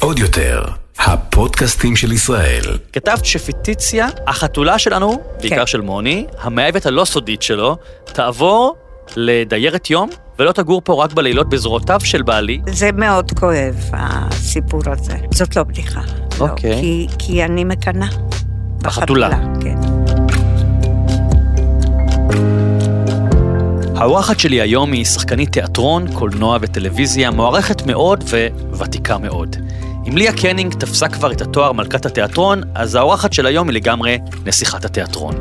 עוד יותר, הפודקאסטים של ישראל. כתבת שפיטיציה, החתולה שלנו, בעיקר כן. של מוני, המאהבת הלא סודית שלו, תעבור לדיירת יום ולא תגור פה רק בלילות בזרועותיו של בעלי. זה מאוד כואב, הסיפור הזה. זאת לא בדיחה. לא, אוקיי. כי, כי אני מקנאה. בחתולה. כן. האורחת שלי היום היא שחקנית תיאטרון, קולנוע וטלוויזיה, מוערכת מאוד וותיקה מאוד. אם ליה קנינג תפסה כבר את התואר מלכת התיאטרון, אז האורחת של היום היא לגמרי נסיכת התיאטרון.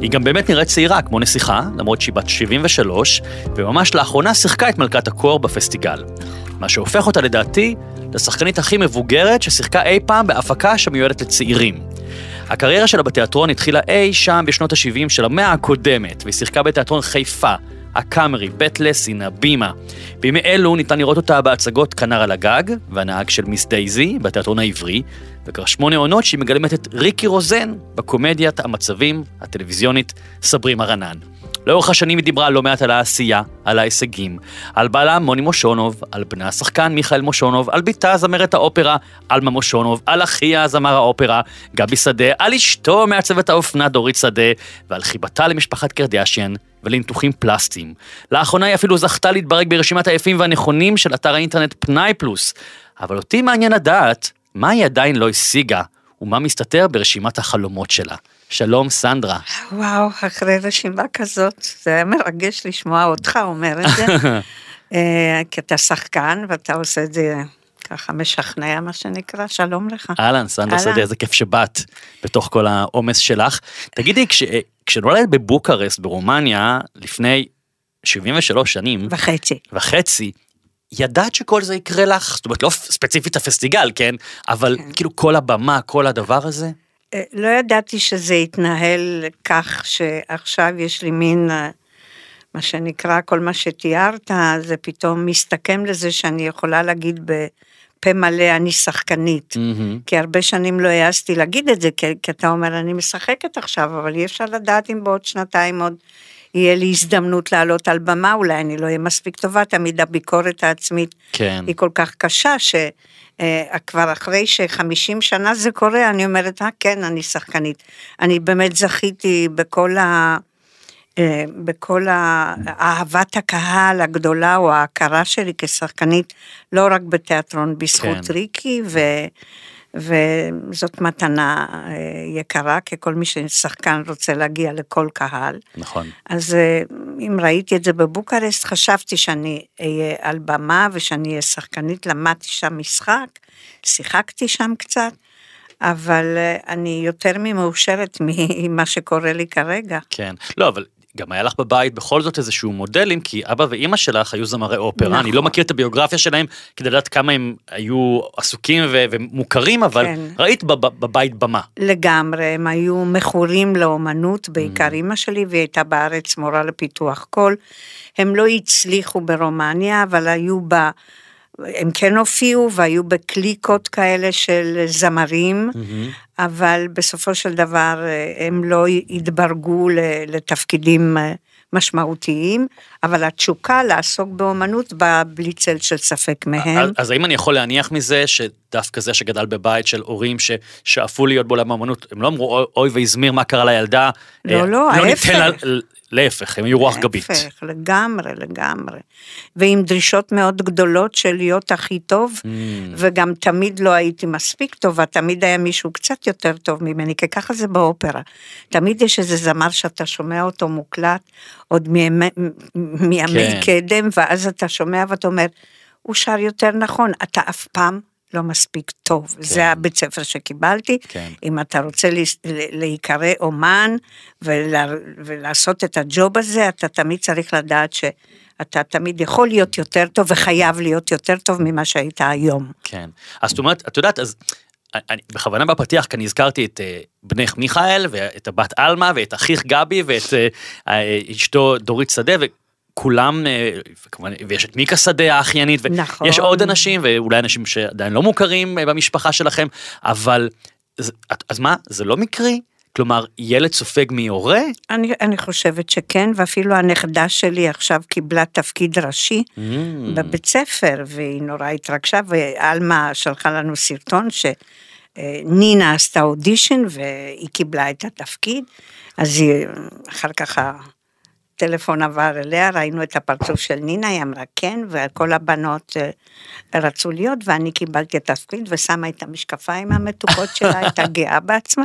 היא גם באמת נראית צעירה כמו נסיכה, למרות שהיא בת 73, וממש לאחרונה שיחקה את מלכת הקור בפסטיגל. מה שהופך אותה לדעתי לשחקנית הכי מבוגרת ששיחקה אי פעם בהפקה שמיועדת לצעירים. הקריירה שלה בתיאטרון התחילה אי שם בשנות ה-70 של המאה הקודמת, והיא שיחקה בתיאטרון חיפה, הקאמרי, בית לסין, הבימה. בימי אלו ניתן לראות אותה בהצגות כנר על הגג, והנהג של מיס דייזי, בתיאטרון העברי, וכבר שמונה עונות שהיא מגלמת את ריקי רוזן בקומדיית המצבים הטלוויזיונית סברי מרנן. לאורך השנים היא דיברה לא מעט על העשייה, על ההישגים, על בעלה מוני מושונוב, על בנה השחקן מיכאל מושונוב, על בתה זמרת האופרה עלמה מושונוב, על אחיה זמר האופרה גבי שדה, על אשתו מעצבת האופנה דורית שדה, ועל חיבתה למשפחת קרדיאשיאן ולניתוחים פלסטיים. לאחרונה היא אפילו זכתה להתברג ברשימת היפים והנכונים של אתר האינטרנט פנאי פלוס. אבל אותי מעניין לדעת מה היא עדיין לא השיגה, ומה מסתתר ברשימת החלומות שלה. שלום סנדרה. וואו, אחרי רשימה כזאת, זה היה מרגש לשמוע אותך אומר את זה. אה, כי אתה שחקן ואתה עושה את זה ככה משכנע, מה שנקרא, שלום לך. אהלן, סנדרה. שדה, איזה כיף שבאת בתוך כל העומס שלך. תגידי, כש, כשנולדת בבוקרסט ברומניה לפני 73 שנים וחצי. וחצי, ידעת שכל זה יקרה לך? זאת אומרת, לא ספציפית הפסטיגל, כן? אבל כן. כאילו כל הבמה, כל הדבר הזה? אה, לא ידעתי שזה יתנהל כך שעכשיו יש לי מין, אה, מה שנקרא, כל מה שתיארת, זה פתאום מסתכם לזה שאני יכולה להגיד בפה מלא, אני שחקנית. מהמם. כי הרבה שנים לא העזתי להגיד את זה, כי, כי אתה אומר, אני משחקת עכשיו, אבל אי אפשר לדעת אם בעוד שנתיים עוד יהיה לי הזדמנות לעלות על במה, אולי אני לא אהיה מספיק טובה, תמיד הביקורת העצמית כן. היא כל כך קשה, שכבר אחרי ש-50 שנה זה קורה, אני אומרת, אה, כן, אני שחקנית. אני באמת זכיתי בכל ה... אה, בכל אהבת הקהל הגדולה או ההכרה שלי כשחקנית, לא רק בתיאטרון, בזכות כן. ריקי, ו, וזאת מתנה אה, יקרה, כי כל מי ששחקן רוצה להגיע לכל קהל. נכון. אז אה, אם ראיתי את זה בבוקרשט, חשבתי שאני אהיה על במה ושאני אהיה שחקנית, למדתי שם משחק, שיחקתי שם קצת, אבל אה, אני יותר ממאושרת ממה שקורה לי כרגע. כן. לא, אבל גם היה לך בבית בכל זאת איזשהו מודלים, כי אבא ואימא שלך היו זמרי אופרה. נכון. אני לא מכיר את הביוגרפיה שלהם כדי לדעת כמה הם היו עסוקים ו- ומוכרים, אבל כן. ראית בב- בבית במה. לגמרי, הם היו מכורים לאומנות, בעיקר Mm. אימא שלי, והיא הייתה בארץ מורה לפיתוח קול. הם לא הצליחו ברומניה, אבל היו ב... הם כן הופיעו והיו בקליקות כאלה של זמרים, אבל בסופו של דבר אה, הם לא התברגו לתפקידים אה, משמעותיים, אבל התשוקה לעסוק באומנות באה בלי צל של ספק מהם. אז, אז האם אני יכול להניח מזה שדווקא זה שגדל בבית של הורים ששאפו להיות בעולם האמנות, הם לא אמרו "אוי- והזמיר מה קרה לילדה, לא, אה, לא, לא ההפך. ניתן לה, להפך, הם היו רוח גבית. להפך, לגמרי, לגמרי. ועם דרישות מאוד גדולות של להיות הכי טוב, Mm. וגם תמיד לא הייתי מספיק טובה, תמיד היה מישהו קצת יותר טוב ממני, כי ככה זה באופרה. תמיד יש איזה זמר שאתה שומע אותו מוקלט, עוד מימי, מימי כן. קדם, ואז אתה שומע ואתה אומר, הוא שר יותר נכון, אתה אף פעם לא מספיק טוב. כן. זה הבית ספר שקיבלתי. כן. אם אתה רוצה לה- להיקרא אומן ולה, ולעשות את הג'וב הזה, אתה תמיד צריך לדעת שאתה תמיד יכול להיות יותר טוב וחייב להיות יותר טוב ממה שהיית היום. כן. אז זאת אומרת, את יודעת, אז אני, בכוונה בפתיח כאן הזכרתי את אה, בנך מיכאל ואת הבת עלמה ואת אחיך גבי ואת אה, אשתו דורית שדה וכולם, אה, וכמובן, ויש את מיקה שדה האחיינית, נכון. ויש עוד אנשים ואולי אנשים שעדיין לא מוכרים אה, במשפחה שלכם, אבל אז, אז מה, זה לא מקרי? כלומר, ילד סופג מהורה? אני, אני חושבת שכן, ואפילו הנכדה שלי עכשיו קיבלה תפקיד ראשי Mm. בבית ספר, והיא נורא התרגשה, ועלמה שלחה לנו סרטון שנינה עשתה אודישן והיא קיבלה את התפקיד, אז היא, אחר כך הטלפון עבר אליה, ראינו את הפרצוף של נינה, היא אמרה כן, וכל הבנות אה, רצו להיות, ואני קיבלתי את התפקיד ושמה את המשקפיים המתוקות שלה, הייתה גאה בעצמה.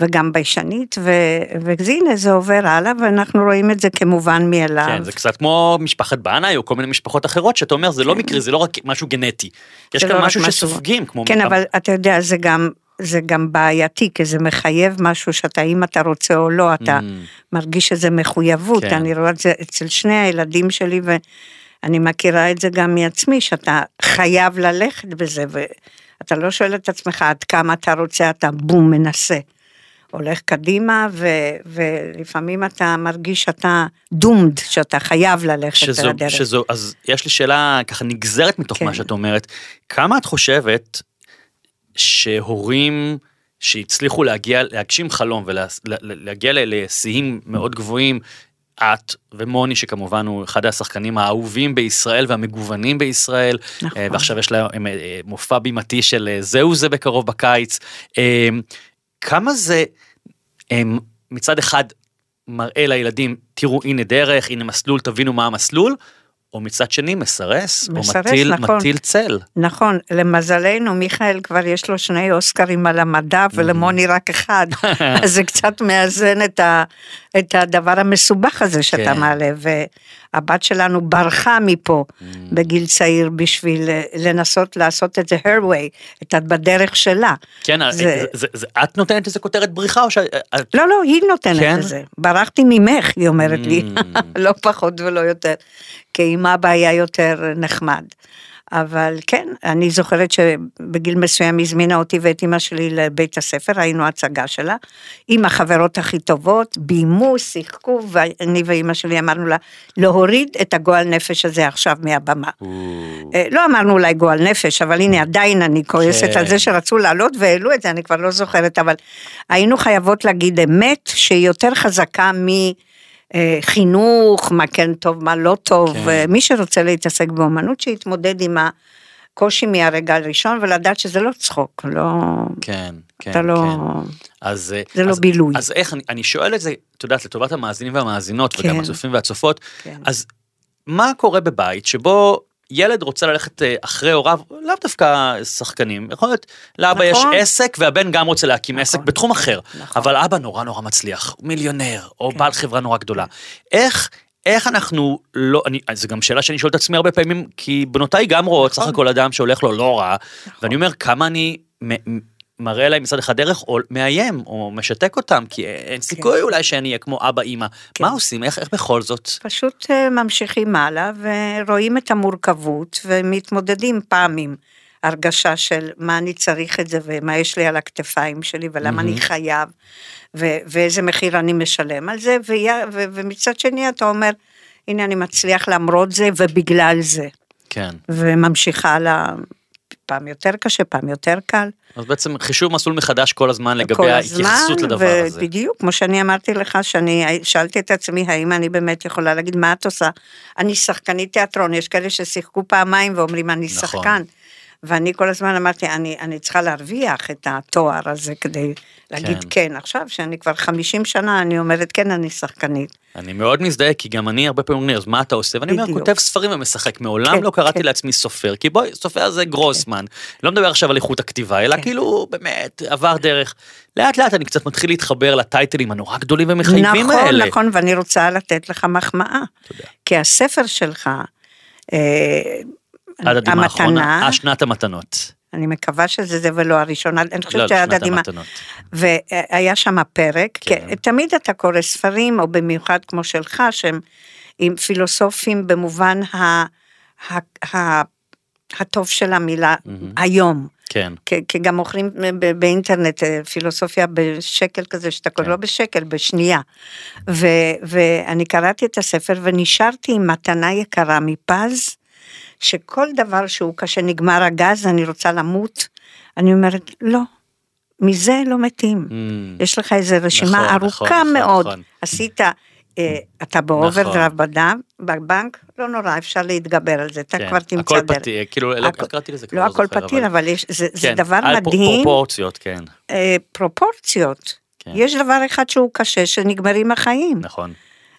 וגם ביישנית, ו- והנה זה עובר הלאה, ואנחנו רואים את זה כמובן מאליו. כן, זה קצת כמו משפחת בנאי או כל מיני משפחות אחרות, שאתה אומר, זה לא מקרי, זה לא רק משהו גנטי. יש כאן לא משהו- שסופגים, כמו... כן, אבל אתה יודע, זה גם, זה גם בעייתי, כי זה מחייב משהו שאתה, אם אתה רוצה או לא, אתה Mm. מרגיש שזה מחויבות. כן. אני רואה את זה אצל שני הילדים שלי, ואני מכירה את זה גם מעצמי, שאתה חייב ללכת בזה, ואתה לא שואל את עצמך עד כמה אתה רוצה, אתה בום, מנסה. הולך קדימה, ו, ולפעמים אתה מרגיש שאתה דומד, שאתה חייב ללכת שזו, לדרך. שזו, אז יש לי שאלה ככה נגזרת מתוך כן. מה שאת אומרת, כמה את חושבת שהורים שהצליחו להגיע, להגשים חלום ולהגיע לשיאים מאוד גבוהים, את ומוני שכמובן הוא אחד השחקנים האהובים בישראל והמגוונים בישראל, נכון. אה, ועכשיו יש להם אה, מופע בימתי של אה, זהו זה בקרוב בקיץ, אה, כמה זה אה, מצד אחד מראה לילדים, תראו הנה דרך, הנה מסלול, תבינו מה המסלול, או מצד שני מסרס, או מסרס, מטיל, נכון. מטיל צל. נכון, למזלנו, מיכאל כבר יש לו שני אוסקרים על המדף, ולמוני רק אחד, אז זה קצת מאזן את, ה, את הדבר המסובך הזה שאתה כן. מעלה, והבת שלנו ברחה מפה בגיל צעיר בשביל אה, לנסות לעשות את זה her way, את בדרך שלה. כן, זה- זה... זה, זה, את נותנת איזה כותרת בריחה או שאת... לא, לא, היא נותנת כן? את זה. ברחתי ממך, היא אומרת לי, Mm. לא פחות ולא יותר. כי עם אבא היה יותר נחמד. אבל כן, אני זוכרת שבגיל מסוים הזמינה אותי ואת אמא שלי לבית הספר, היינו הצגה שלה, עם החברות הכי טובות, ביימו, שיחקו, ואני ואימא שלי אמרנו לה, להוריד את הגועל נפש הזה עכשיו מהבמה. אה, לא אמרנו אולי גועל נפש, אבל הנה עדיין אני כועסת כן. על זה שרצו לעלות והעלו את זה, אני כבר לא זוכרת, אבל היינו חייבות להגיד אמת שהיא יותר חזקה מחינוך, מה כן טוב, מה לא טוב, כן. מי שרוצה להתעסק באומנות שיתמודד עם הקושי מהרגע הראשון ולדעת שזה לא צחוק, לא... כן, כן, אתה לא... כן. אז, אה, זה לא אז, בילוי. אז איך, אני, אני שואל את זה, את יודעת, לטובת המאזינים והמאזינות, כן. וגם הצופים והצופות, כן. אז מה קורה בבית שבו ילד רוצה ללכת אה, אחרי הוריו, לאו דווקא שחקנים, יכול להיות, לאבא יש נכון. עסק והבן גם רוצה להקים נכון. עסק בתחום אחר, נכון. אבל אבא נורא נורא מצליח, מיליונר, או כן. בעל חברה נורא גדולה. איך... איך אנחנו לא, אני, זו גם שאלה שאני שואל את עצמי הרבה פעמים, כי בנותיי גם רואות סך נכון. הכל אדם שהולך לו לא רע, ואני אומר כמה אני מראה להם מצד אחד דרך, או מאיים, או משתק אותם, כי אין סיכוי אולי שאני אהיה כמו אבא אימא. כן. מה עושים? איך, איך בכל זאת? פשוט אה, ממשיכים הלאה ורואים את המורכבות ומתמודדים פעם עם הרגשה של מה אני צריך את זה ומה יש לי על הכתפיים שלי ולמה אני חייב ו- ואיזה מחיר אני משלם על זה ויה- ו- ומצד שני אתה אומר הנה אני מצליח למרות זה ובגלל זה כן. וממשיכה הלאה פעם יותר קשה פעם יותר קל. אז בעצם חישוב מסלול מחדש כל הזמן לגבי כל ההתייחסות הזמן, לדבר הזה. ובדיוק, כמו שאני אמרתי לך, שאני שאלתי את עצמי, האם אני באמת יכולה להגיד, מה את עושה? אני שחקנית תיאטרון, יש כאלה ששיחקו פעמיים ואומרים, אני נכון. שחקן. ואני כל הזמן אמרתי, אני, אני צריכה להרוויח את התואר הזה כדי להגיד כן. כן. עכשיו, שאני כבר 50 שנה, אני אומרת, כן, אני שחקנית. אני מאוד מזדהה, כי גם אני הרבה פעמים אומר, אז מה אתה עושה? ואני אומר. כותב ספרים ומשחק. מעולם כן, לא קראתי כן. לעצמי סופר, כי בואי, סופר זה גרוסמן. לא מדבר עכשיו על איכות הכתיבה, אלא כן. כאילו, באמת, עבר דרך. לאט לאט אני קצת מתחיל להתחבר לטייטלים הנורא גדולים ומחייבים נכון, האלה. נכון, ואני רוצה לתת לך מחמאה. כי הספר שלך, אה, עד הדמעה האחרונה, המתנה, אה, שנת המתנות. אני מקווה שזה זה ולא הראשונה, אני חושבת לא, הדמעה. המתנות. והיה שם פרק, כן. כן. תמיד אתה קורא ספרים, או במיוחד כמו שלך, שהם עם פילוסופים במובן ה, ה, ה, הטוב של המילה היום. כן. כי, כי גם מוכרים באינטרנט אה, פילוסופיה בשקל כזה, שאתה קורא, כן. לא בשקל, בשנייה. ו, ואני קראתי את הספר ונשארתי עם מתנה יקרה מפז, שכל דבר שהוא, כשנגמר הגז, אני רוצה למות, אני אומרת, לא, מזה לא מתים. Mm. יש לך איזו רשימה נכון, ארוכה נכון, נכון, מאוד. נכון. עשית, אה, אתה באוברדרפט בדם, בבנק, לא נורא, אפשר להתגבר על זה, אתה כן, כבר תמצא הכל דרך. פתיר, כאילו, לא הכל- קראתי לזה, לא הכל פתיר, אבל יש- זה זה כן, דבר על פר- מדהים. פרופורציות, כן, אה, פרופורציות. כן. יש דבר אחד שהוא קשה, שנגמרים החיים. נכון.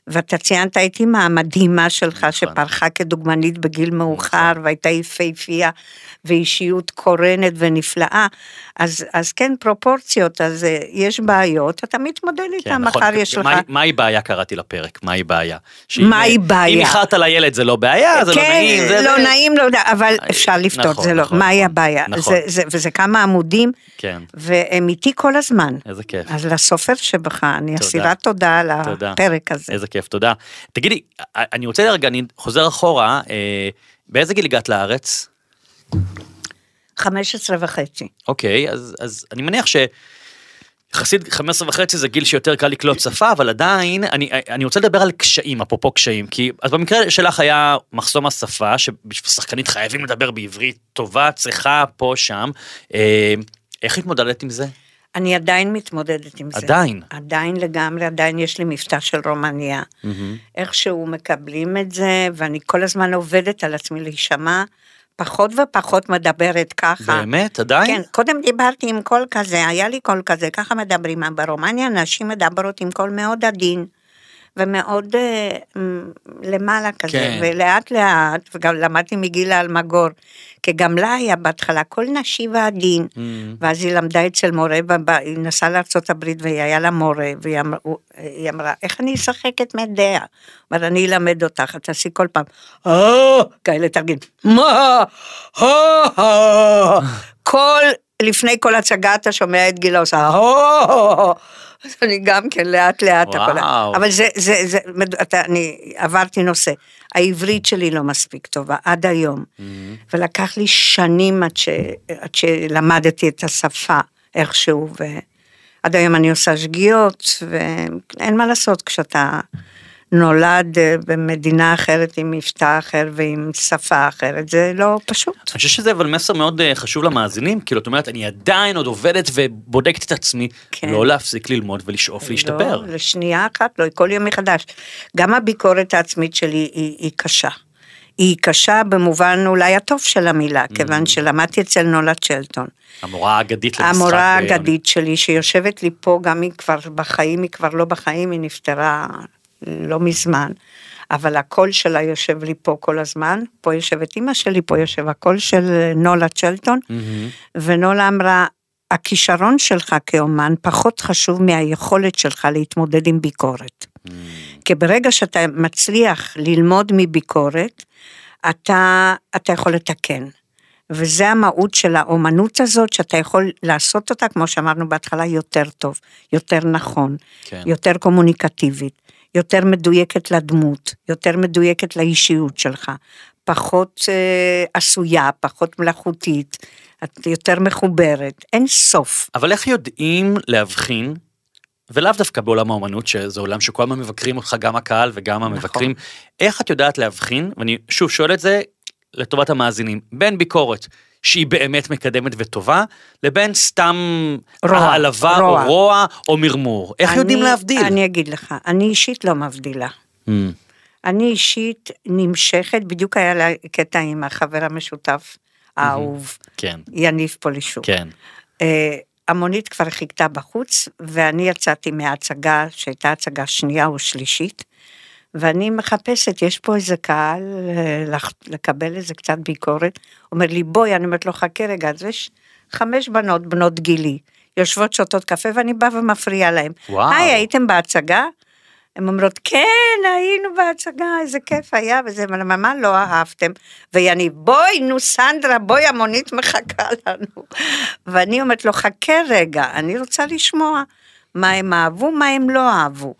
ואתה ציינת את אימא המדהימה שלך, נכון. שפרחה כדוגמנית בגיל מאוחר, והייתה יפהפייה, ואישיות קורנת ונפלאה. אז, אז כן, פרופורציות, אז אה, יש בעיות, אתה מתמודד כן, איתם, נכון. מחר יש לך... מהי- בעיה קראתי לפרק, מהי בעיה? מהי בעיה? אם איחרת לילד זה לא בעיה, זה לא כן, נעים, זה... לא זה- נעים, לא יודע, אבל אפשר לפתור, נכון, זה לא, נכון, מהי נכון. הבעיה? נכון. זה- זה- וזה כמה עמודים, כן, והם איתי כל הזמן. איזה כיף. אז לסופר שבך, אני תודה. אסירת תודה על תודה. הפרק הזה. איזה כיף, תודה. תגידי, אני רוצה רגע, אני חוזר אחורה, אה, באיזה גיל הגעת לארץ? 15 וחצי. אוקיי, אז, אז אני מניח ש... יחסית 15 וחצי זה גיל שיותר קל לקלוט שפה, אבל עדיין, אני, אני רוצה לדבר על קשיים, אפרופו קשיים, כי אז במקרה שלך היה מחסום השפה, שבשביל שחקנית חייבים לדבר בעברית טובה, צריכה, פה, שם. אה, איך התמודדת עם זה? אני עדיין מתמודדת עם זה. עדיין. עדיין לגמרי, עדיין יש לי מבטא של רומניה. איכשהו מקבלים את זה, ואני כל הזמן עובדת על עצמי להישמע, פחות ופחות מדברת ככה. באמת? עדיין? כן, קודם דיברתי עם קול כזה, היה לי קול כזה, ככה מדברים. ברומניה נשים מדברות עם קול מאוד עדין. ומאוד מ, למעלה כזה, כן. ולאט לאט, וגם למדתי מגילה אלמגור, כי גם לה היה בהתחלה קול נשי ועדין, Mm. ואז היא למדה אצל מורה, בב- היא נסעה לארה"ב והיה לה מורה, והיא אמרה, אמרה, איך אני אשחק את מדיה? אמרת, אני אלמד אותך, את תעשי כל פעם, אה, כאלה תרגיל, מה, אה. כל, לפני כל הצגה אתה שומע את גילה עושה, אה, אז אני גם כן לאט לאט, הכל-. אבל זה, זה, זה, אתה, אני עברתי נושא, העברית שלי לא מספיק טובה, עד היום, ולקח לי שנים עד, ש, עד שלמדתי את השפה איכשהו, ועד היום אני עושה שגיאות, ואין מה לעשות כשאתה נולד אה, במדינה אחרת עם מבטא אחר ועם שפה אחרת, זה לא פשוט. אני חושב שזה אבל מסר מאוד אה, חשוב למאזינים, כאילו, את אומרת, אני עדיין עוד עובדת ובודקת את עצמי, כן. לא להפסיק ללמוד ולשאוף להשתפר. לא, לשנייה אחת, לא, כל יום מחדש. גם הביקורת העצמית שלי היא, היא קשה. היא קשה במובן אולי הטוב של המילה, Mm. כיוון שלמדתי אצל נולה צ'לטון. המורה האגדית למשחק. המורה אה, האגדית שלי שיושבת לי פה, גם היא כבר בחיים, היא כבר לא בחיים, היא נפטרה לא מזמן. אבל הקול שלה יושב לי פה כל הזמן, פה יושבת אימא שלי, פה יושב הקול של נולה צ'לטון, מהמם. ונולה אמרה, הכישרון שלך כאומן פחות חשוב מהיכולת שלך להתמודד עם ביקורת. כי ברגע שאתה מצליח ללמוד מביקורת, אתה, אתה יכול לתקן. וזה המהות של האומנות הזאת, שאתה יכול לעשות אותה, כמו שאמרנו בהתחלה, יותר טוב, יותר נכון, כן. יותר קומוניקטיבית, יותר מדויקת לדמות, יותר מדויקת לאישיות שלך, פחות אה, עשויה, פחות מלאכותית, את יותר מחוברת, אין סוף. אבל איך יודעים להבחין, ולאו דווקא בעולם האומנות, שזה עולם שכל הזמן מבקרים אותך, גם הקהל וגם נכון. המבקרים, איך את יודעת להבחין, ואני שוב שואל את זה לטובת המאזינים, בין ביקורת שהיא באמת מקדמת וטובה, לבין סתם רוע, העלבה רוע. או רוע או מרמור. איך אני- יודעים להבדיל? אני אגיד לך, אני אישית לא מבדילה. Mm, אני אישית נמשכת, בדיוק היה לה קטע עם החבר המשותף האהוב, כן, יניב פולישוק. כן. אה, המונית כבר חיכתה בחוץ, ואני יצאתי מההצגה, שהייתה הצגה שנייה או שלישית, ואני מחפשת, יש פה איזה קהל, אה, לקבל איזה קצת ביקורת. אומר לי, בואי, אני אומרת לו, חכה רגע, אז יש חמש בנות, בנות גילי, יושבות שותות קפה, ואני באה ומפריעה להן. וואו. היי, הייתם בהצגה? הן אומרות, כן, היינו בהצגה, איזה כיף היה, וזה, אבל מה לא אהבתם? ויניב, בואי, נו סנדרה, בואי, המונית מחכה לנו. ואני אומרת לו, חכה רגע, אני רוצה לשמוע מה הם אהבו, מה הם לא אהבו.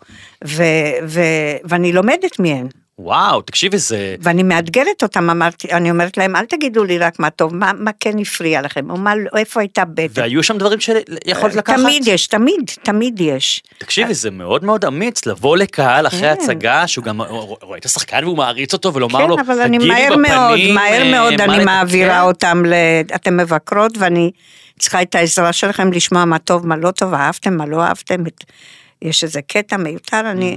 ו- ו- ואני לומדת מהן, וואו, תקשיבי, זה... ואני מאתגרת אותם, אמרתי, אני אומרת להם, אל תגידו לי רק מה טוב, מה, מה כן הפריע לכם, או מה, איפה הייתה בטן. והיו שם דברים שיכולת לקחת? תמיד יש, תמיד, תמיד יש. תקשיבי, זה מאוד מאוד אמיץ לבוא לקהל אחרי כן. הצגה, שהוא גם רואה את השחקן והוא מעריץ אותו, ולומר לו, כן, אבל אני תגידי מהר בפנים, מאוד, מהר אה, מאוד אני לתקן." מעבירה אותם, ל... אתן מבקרות ואני צריכה את העזרה שלכם לשמוע מה טוב, מה לא טוב, אהבתם, מה לא אהבתם, את- יש איזה קטע מיותר, אני...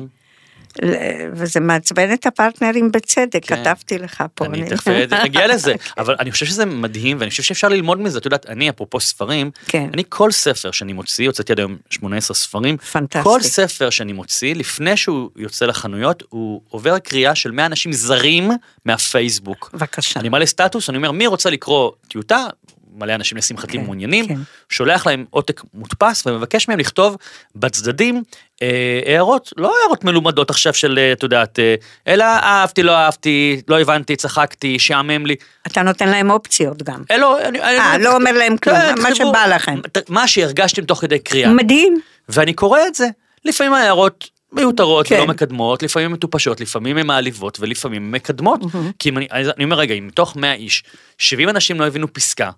וזה מעצבן את הפרטנרים בצדק, כן. כתבתי לך פה. אני תכף אגיע לזה, אבל אני חושב שזה מדהים, ואני חושב שאפשר ללמוד מזה, את יודעת, אני, אפרופו ספרים, כן. אני כל ספר שאני מוציא, הוצאתי עד היום 18 ספרים, פנטסטי. כל ספר שאני מוציא, לפני שהוא יוצא לחנויות, הוא עובר קריאה של 100 אנשים זרים מהפייסבוק. בבקשה. אני מעלה סטטוס, אני אומר, מי רוצה לקרוא טיוטה? מלא אנשים לשמחתי כן, מעוניינים, כן. שולח להם עותק מודפס ומבקש מהם לכתוב בצדדים אה, הערות, לא הערות מלומדות עכשיו של, אה, את יודעת, אה, אלא אהבתי, לא אהבתי, לא הבנתי, צחקתי, שעמם לי. אתה נותן להם אופציות גם. אה, לא, אני, אה, לא אומר להם כלום, כן, מה שבא לכם. מה שהרגשתם תוך כדי קריאה. מדהים. ואני קורא את זה. לפעמים ההערות מיותרות כן. ולא מקדמות, לפעמים מטופשות, לפעמים הן מעליבות ולפעמים מקדמות. כי אם אני, אני אומר רגע, אם מתוך 100 איש, 70 אנשים לא הבינו פסקה.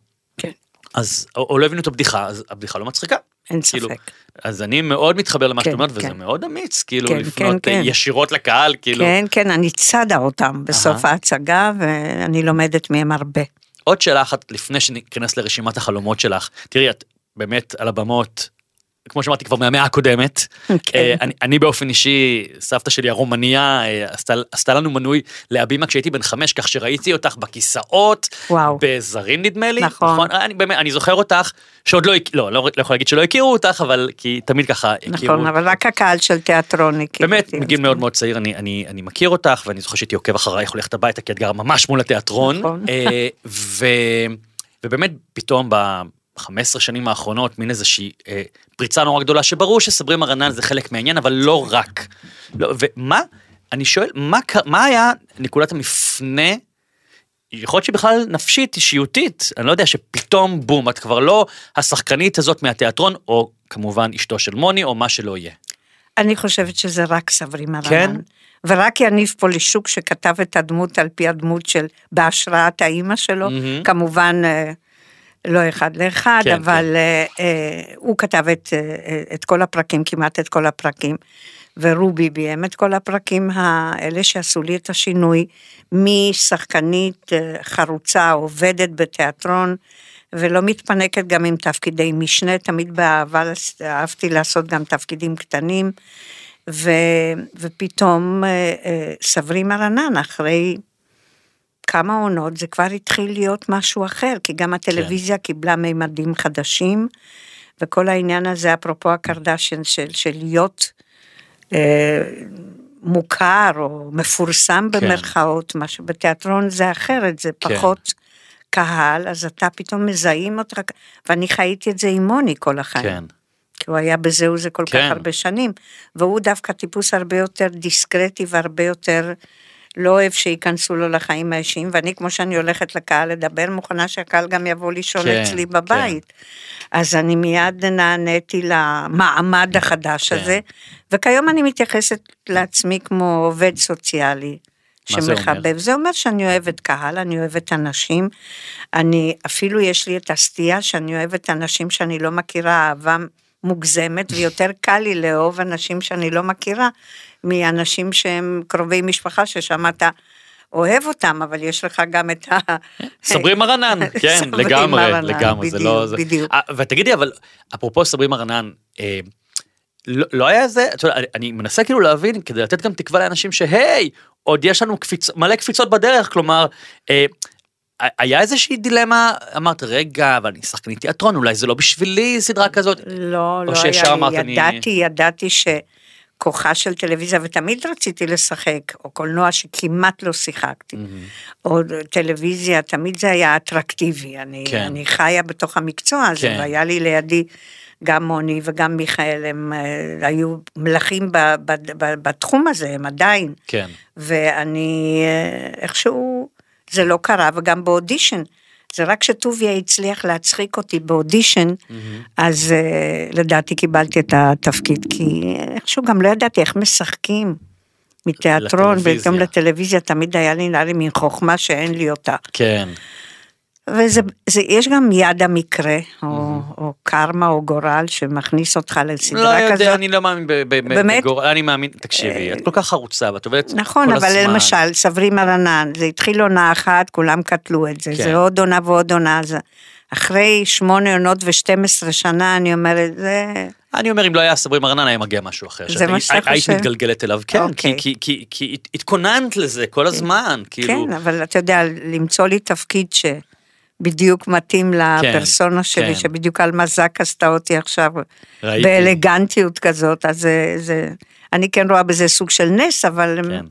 אז, או, או לא הבינו את הבדיחה, אז הבדיחה לא מצחיקה. אין כאילו, ספק. אז אני מאוד מתחבר למה כן, שאת אומרת, וזה כן. מאוד אמיץ, כאילו, כן, לפנות כן, כן. ישירות לקהל, כאילו. כן, כן, אני צדה אותם בסוף אהה. ההצגה, ואני לומדת מהם הרבה. עוד שאלה אחת לפני שניכנס לרשימת החלומות שלך. תראי, את באמת על הבמות, כמו שאמרתי כבר מהמאה הקודמת. כן. אה, אני, אני באופן אישי, סבתא שלי הרומניה אה, עשתה, עשתה לנו מנוי להבימה כשהייתי בן חמש, כך שראיתי אותך בכיסאות, וואו. בזרים נדמה לי. נכון. אני באמת, אני זוכר אותך, שעוד לא, לא, לא, לא יכול להגיד שלא הכירו אותך, אבל כי תמיד ככה הכירו. נכון, אבל רק הקהל של תיאטרון הכיר באמת, מגיל מאוד מאוד צעיר אני, אני, אני מכיר אותך, ואני זוכר שהייתי עוקב אחרייך הולכת הביתה, כי את גרה ממש מול התיאטרון. נכון. אה, ו, ובאמת, פתאום ב-15 שנים האחרונות, מין איזושהי אה, פריצה נורא גדולה, שברור שסברי מרנן זה חלק מהעניין, אבל לא רק. לא, ומה, אני שואל, מה, מה היה נקודת המפנה יכול להיות שבכלל נפשית, אישיותית, אני לא יודע, שפתאום בום, את כבר לא השחקנית הזאת מהתיאטרון, או כמובן אשתו של מוני, או מה שלא יהיה. אני חושבת שזה רק סברי מרנן. כן? ורק יניב פולישוק שכתב את הדמות על פי הדמות של, בהשראת האימא שלו, מהמם. כמובן אה, לא אחד לאחד, כן, אבל אה, אה, הוא כתב את, אה, את כל הפרקים, כמעט את כל הפרקים, ורובי ביים את כל הפרקים האלה שעשו לי את השינוי משחקנית אה, חרוצה, עובדת בתיאטרון, ולא מתפנקת גם עם תפקידי משנה, תמיד באהבה אהבתי לעשות גם תפקידים קטנים, ו, ופתאום אה, אה, סברי מרנן, אחרי כמה עונות, זה כבר התחיל להיות משהו אחר, כי גם הטלוויזיה קיבלה מימדים חדשים, וכל העניין הזה, אפרופו הקרדשן של, של להיות אה, מוכר או מפורסם כן. במרכאות, מה שבתיאטרון זה אחרת, זה כן. פחות קהל, אז אתה פתאום מזהים אותך, ואני חייתי את זה עם מוני כל החיים. כן. כי הוא היה בזה וזה כל כן. כך הרבה שנים, והוא דווקא טיפוס הרבה יותר דיסקרטי והרבה יותר לא אוהב שייכנסו לו לחיים האישיים, ואני כמו שאני הולכת לקהל לדבר, מוכנה שהקהל גם יבוא לישון כן, אצלי בבית. אז אני מיד נעניתי למעמד החדש כן. הזה, וכיום אני מתייחסת לעצמי כמו עובד סוציאלי. מה זה אומר? שמחבב. זה אומר שאני אוהבת קהל, אני אוהבת אנשים, אני, אפילו יש לי את הסטייה שאני אוהבת אנשים שאני לא מכירה אהבה מוגזמת, ויותר קל לי לאהוב אנשים שאני לא מכירה, מאנשים שהם קרובי משפחה, ששם אתה אוהב אותם, אבל יש לך גם את ה... סברי מרנן, כן, סברי לגמרי, מרנן, לגמרי, זה לא... זה- בדיוק. אה, ותגידי, אבל אפרופו סברי מרנן, אה, לא לא היה יודעת, אני- אני מנסה כאילו להבין, כדי לתת גם תקווה לאנשים שהי, עוד יש לנו קפיצ... מלא קפיצות בדרך, כלומר, אה, היה איזושהי דילמה, אמרת, רגע, אבל אני שחקנית תיאטרון, אולי זה לא בשבילי סדרה כזאת. לא, לא היה לי, אני- ידעתי, ידעתי שכוחה של טלוויזיה, ותמיד רציתי לשחק, או קולנוע שכמעט לא שיחקתי, או טלוויזיה, תמיד זה היה אטרקטיבי, אני, כן. אני חיה בתוך המקצוע הזה, כן. והיה לי לידי גם מוני וגם מיכאל, הם אה, היו מלכים ב, ב, ב, בתחום הזה, הם עדיין, כן. ואני אה, איכשהו, זה לא קרה, וגם באודישן. זה רק שטוביה הצליח להצחיק אותי באודישן, אז אה, לדעתי קיבלתי את התפקיד, כי איכשהו גם לא ידעתי איך משחקים מתיאטרון. פתאום לטלוויזיה תמיד היה לי נראה לי מין חוכמה שאין לי אותה. כן. ויש גם יד המקרה, או, או קרמה או גורל שמכניס אותך לסדרה לא כזאת. יודע, אני לא מאמין? בגורל, אני מאמין, תקשיבי, את כל כך חרוצה, ואת עובדת נכון, כל אבל הזמן. למשל, סברי מרנן, זה התחיל עונה אחת, כולם קטלו את זה, כן. זה עוד עונה ועוד עונה, זה... אחרי שמונה עונות ושתים עשרה שנה, אני אומרת, זה... אני אומר, אם לא היה סברי מרנן, היה מגיע משהו אחר. זה מה שאתה היית חושב? מתגלגלת אליו, כן, כי- אוקיי. כי- כי כי התכוננת לזה כל הזמן, כאילו, כן, אבל אתה יודע, למצוא לי תפקיד שבדיוק מתאים לפרסונה שלי, כן. שבדיוק על מזק עשתה אותי עכשיו, ראיתי. באלגנטיות כזאת, אז זה, זה... אני כן רואה בזה סוג של נס, אבל כן.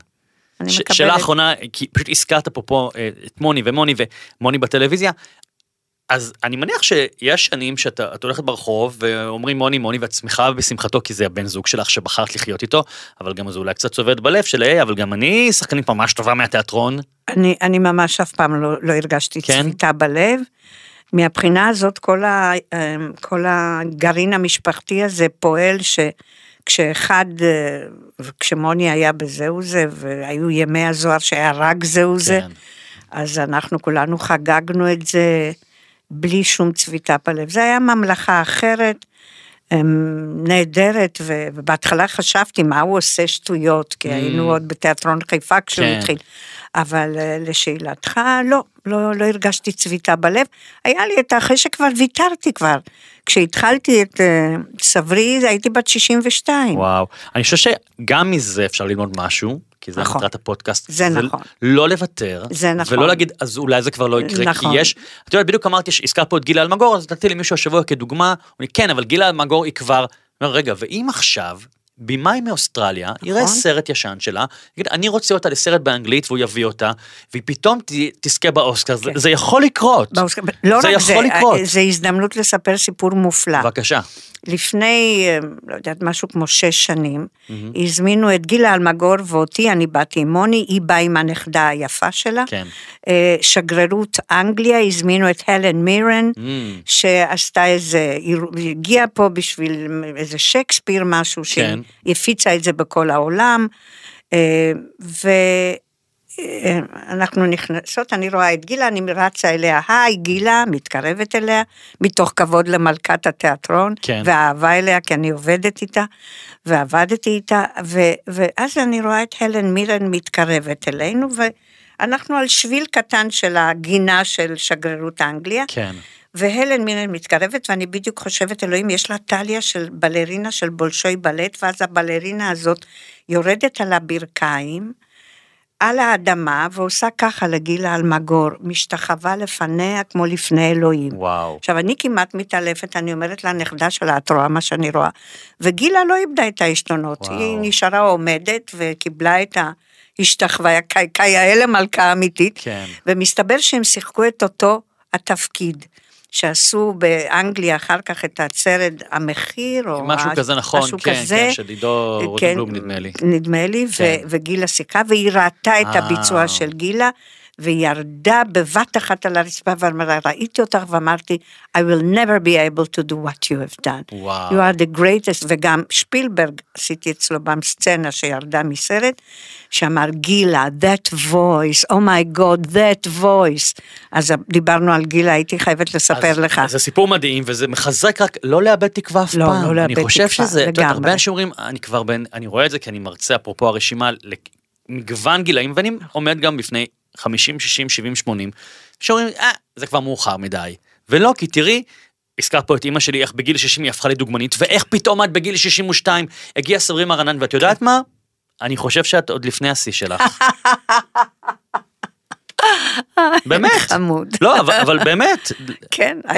ש- מקבלת. שאלה אחרונה, כי פשוט הזכרת פה פה אה, את מוני ומוני ומוני בטלוויזיה, אז אני מניח שיש שנים שאתה את הולכת ברחוב ואומרים מוני מוני ואת שמחה בשמחתו כי זה הבן זוג שלך שבחרת לחיות איתו, אבל גם זה אולי קצת צובט בלב של היי, אבל גם אני שחקנית ממש טובה מהתיאטרון. אני, אני ממש אף פעם לא, לא הרגשתי כן? צביטה בלב. מהבחינה הזאת, כל, ה, אמ, כל הגרעין המשפחתי הזה פועל שכשאחד, אה, כשמוני היה בזהו זה, והיו ימי הזוהר שהיה רק זהו זה, כן. אז אנחנו כולנו חגגנו את זה בלי שום צביטה בלב. זה היה ממלכה אחרת. אמ, נהדרת, ובהתחלה חשבתי מה הוא עושה שטויות, כי היינו עוד בתיאטרון חיפה כשהוא Mm. כן. התחיל. אבל אה, לשאלתך, לא, לא, לא הרגשתי צביטה בלב. היה לי את, אחרי שכבר ויתרתי כבר. כשהתחלתי את אה, סברי, הייתי בת 62. וואו, אני חושב שגם מזה אפשר ללמוד משהו, כי זה נכון. מטרת הפודקאסט. זה נכון. לא לוותר. זה נכון. ולא להגיד, אז אולי זה כבר לא יקרה, נכון. כי יש, את יודעת, בדיוק אמרתי, הזכרת פה את גילה אלמגור, אז נתתי למישהו השבוע כדוגמה, הוא אומר, כן, אבל גילה אלמגור היא כבר, אומר, רגע, ואם עכשיו, במאי מאוסטרליה, יראה נכון. סרט ישן שלה, יגיד, אני רוצה אותה לסרט באנגלית, והוא יביא אותה, והיא פתאום ת- תזכה באוסקר, זה- כן. זה יכול לקרות. באוסקר- לא זה רק זה, יכול לקרות. אה, זה הזדמנות לספר סיפור מופלא. בבקשה. לפני, אה, לא יודעת, משהו כמו שש שנים, הזמינו את גילה אלמגור ואותי, אני באתי עם מוני, היא באה עם הנכדה היפה שלה. כן. אה, שגרירות אנגליה, הזמינו את הלן מירן, Mm. שעשתה איזה, היא הגיעה פה בשביל איזה שייקספיר משהו, כן. שהיא הפיצה את זה בכל העולם, אה, ואנחנו נכנסות, אני רואה את גילה, אני רצה אליה, היי גילה, מתקרבת אליה, מתוך כבוד למלכת התיאטרון, כן. ואהבה אליה, כי אני עובדת איתה, ועבדתי איתה, ו, ואז אני רואה את הלן מירן מתקרבת אלינו, ואנחנו על שביל קטן של הגינה של שגרירות אנגליה, כן. והלן מירן מתקרבת, ואני בדיוק חושבת, אלוהים, יש לה טליה של בלרינה של בולשוי בלט, ואז הבלרינה הזאת יורדת על הברכיים, על האדמה, ועושה ככה לגילה אלמגור, משתחווה לפניה כמו לפני אלוהים. וואו. עכשיו, אני כמעט מתעלפת, אני אומרת לנכדה שלה, את רואה מה שאני רואה? וגילה לא איבדה את העשתונות, וואו. היא נשארה עומדת וקיבלה את ההשתחוויה, כ- כיאה למלכה אמיתית, כן. ומסתבר שהם שיחקו את אותו התפקיד. שעשו באנגליה אחר כך את הסרט המחיר, או משהו הש- כזה נכון, משהו כן, כזה. כן, של עידו כן, רוטנבלום נדמה לי. נדמה לי, ו- כן. וגילה סיכה, והיא ראתה את אה. הביצוע של גילה, והיא ירדה בבת אחת על הרצפה ואמרה, ראיתי אותך ואמרתי, I will never be able to do what you have done. וואו. You are the greatest, וגם שפילברג, עשיתי אצלו בסצנה שירדה מסרט, שאמר, גילה, that voice, oh my god, that voice. אז דיברנו על גילה, הייתי חייבת לספר אז- לך. אז זה סיפור מדהים, וזה מחזק רק לא לאבד תקווה אף לא, פעם. לא לאבד אני חושב תקווה, שזה, את יודעת, לגמרי. הרבה אנשים אומרים, אני כבר בין, אני רואה את זה כי אני מרצה, אפרופו הרשימה, למגוון גילאים, ואני עומד גם בפני 50, 60, 70, 80, שאומרים, אה, זה כבר מאוחר מדי. ולא, כי תראי, הזכרת פה את אימא שלי, איך בגיל 60 היא הפכה לדוגמנית, ואיך פתאום את בגיל 62 הגיעה סברי מרנן, ואת יודעת מה? אני חושב שאת עוד לפני השיא שלך. באמת. חמוד. לא, אבל, אבל באמת, כן, uh,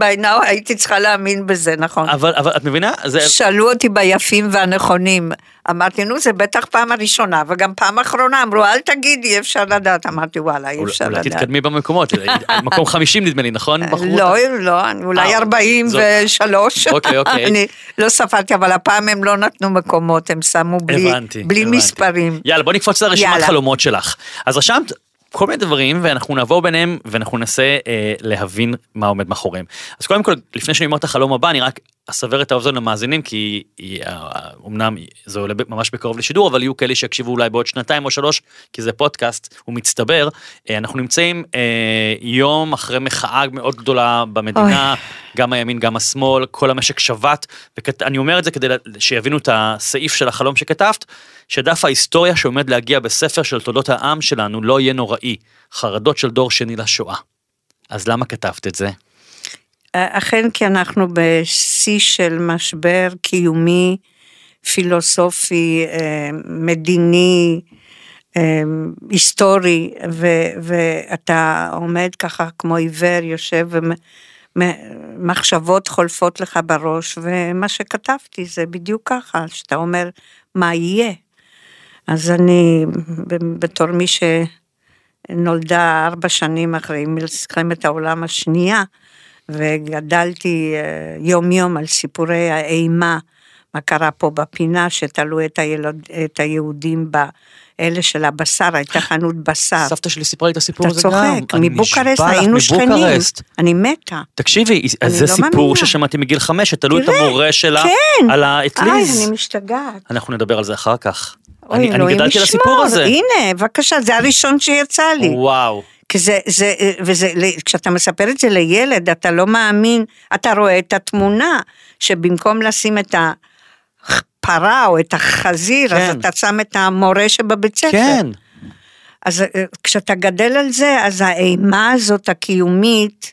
by now הייתי צריכה להאמין בזה, נכון. אבל, אבל את מבינה? זה... שאלו אותי ביפים והנכונים, אמרתי, נו, זה בטח פעם הראשונה, וגם פעם אחרונה, אמרו, אל תגידי, אי אפשר לדעת. אמרתי, וואלה, אי אולי אפשר אולי לדעת. תתקדמי במקומות, מקום 50 נדמה לי, נכון? בחרו לא? לא, אולי אה, 43. אוקיי, אוקיי. אני לא ספרתי, אבל הפעם הם לא נתנו מקומות, הם שמו בלי הבנתי, בלי הבנתי. מספרים. יאללה, בוא נקפוץ לרשימת. חלומות שלך. אז רשמת כל מיני דברים ואנחנו נעבור ביניהם ואנחנו ננסה אה, להבין מה עומד מאחוריהם. אז קודם כל לפני שאני אומר את החלום הבא אני רק אסבר את האוזן למאזינים כי היא, אה, אמנם זה עולה ממש בקרוב לשידור אבל יהיו כאלה שיקשיבו אולי בעוד שנתיים או שלוש כי זה פודקאסט הוא מצטבר אה, אנחנו נמצאים אה, יום אחרי מחאה מאוד גדולה במדינה אוי. גם הימין גם השמאל כל המשק שבת ואני אומר את זה כדי שיבינו את הסעיף של החלום שכתבת. שדף ההיסטוריה שעומד להגיע בספר של תולדות העם שלנו לא יהיה נוראי, חרדות של דור שני לשואה. אז למה כתבת את זה? אכן כי אנחנו בשיא של משבר קיומי, פילוסופי, אה, מדיני, אה, היסטורי, ו- ואתה עומד ככה כמו עיוור, יושב ומחשבות חולפות לך בראש, ומה שכתבתי זה בדיוק ככה, שאתה אומר, מה יהיה? אז אני, בתור מי שנולדה ארבע שנים אחרי מלחמת העולם השנייה, וגדלתי אה, יום יום על סיפורי האימה, מה קרה פה בפינה, שתלו את, הילוד, את היהודים ב... אלה של הבשר, הייתה חנות בשר. סבתא שלי סיפרה לי את הסיפור הזה גם. אתה צוחק, מבוקרשט, היינו שכנים. אני מתה. תקשיבי, זה לא סיפור ששמעתי מגיל חמש, שתלו את המורה שלה כן. על האטליז. אני משתגעת. אנחנו נדבר על זה אחר כך. אני, אני גדלתי על הסיפור הזה. הנה, בבקשה, זה הראשון שיצא לי. וואו. כי זה, זה, וזה, כשאתה מספר את זה לילד, אתה לא מאמין, אתה רואה את התמונה, שבמקום לשים את הפרה או את החזיר, כן. אז אתה שם את המורה שבבית ספר. כן. אז אה, כשאתה גדל על זה, אז האימה הזאת הקיומית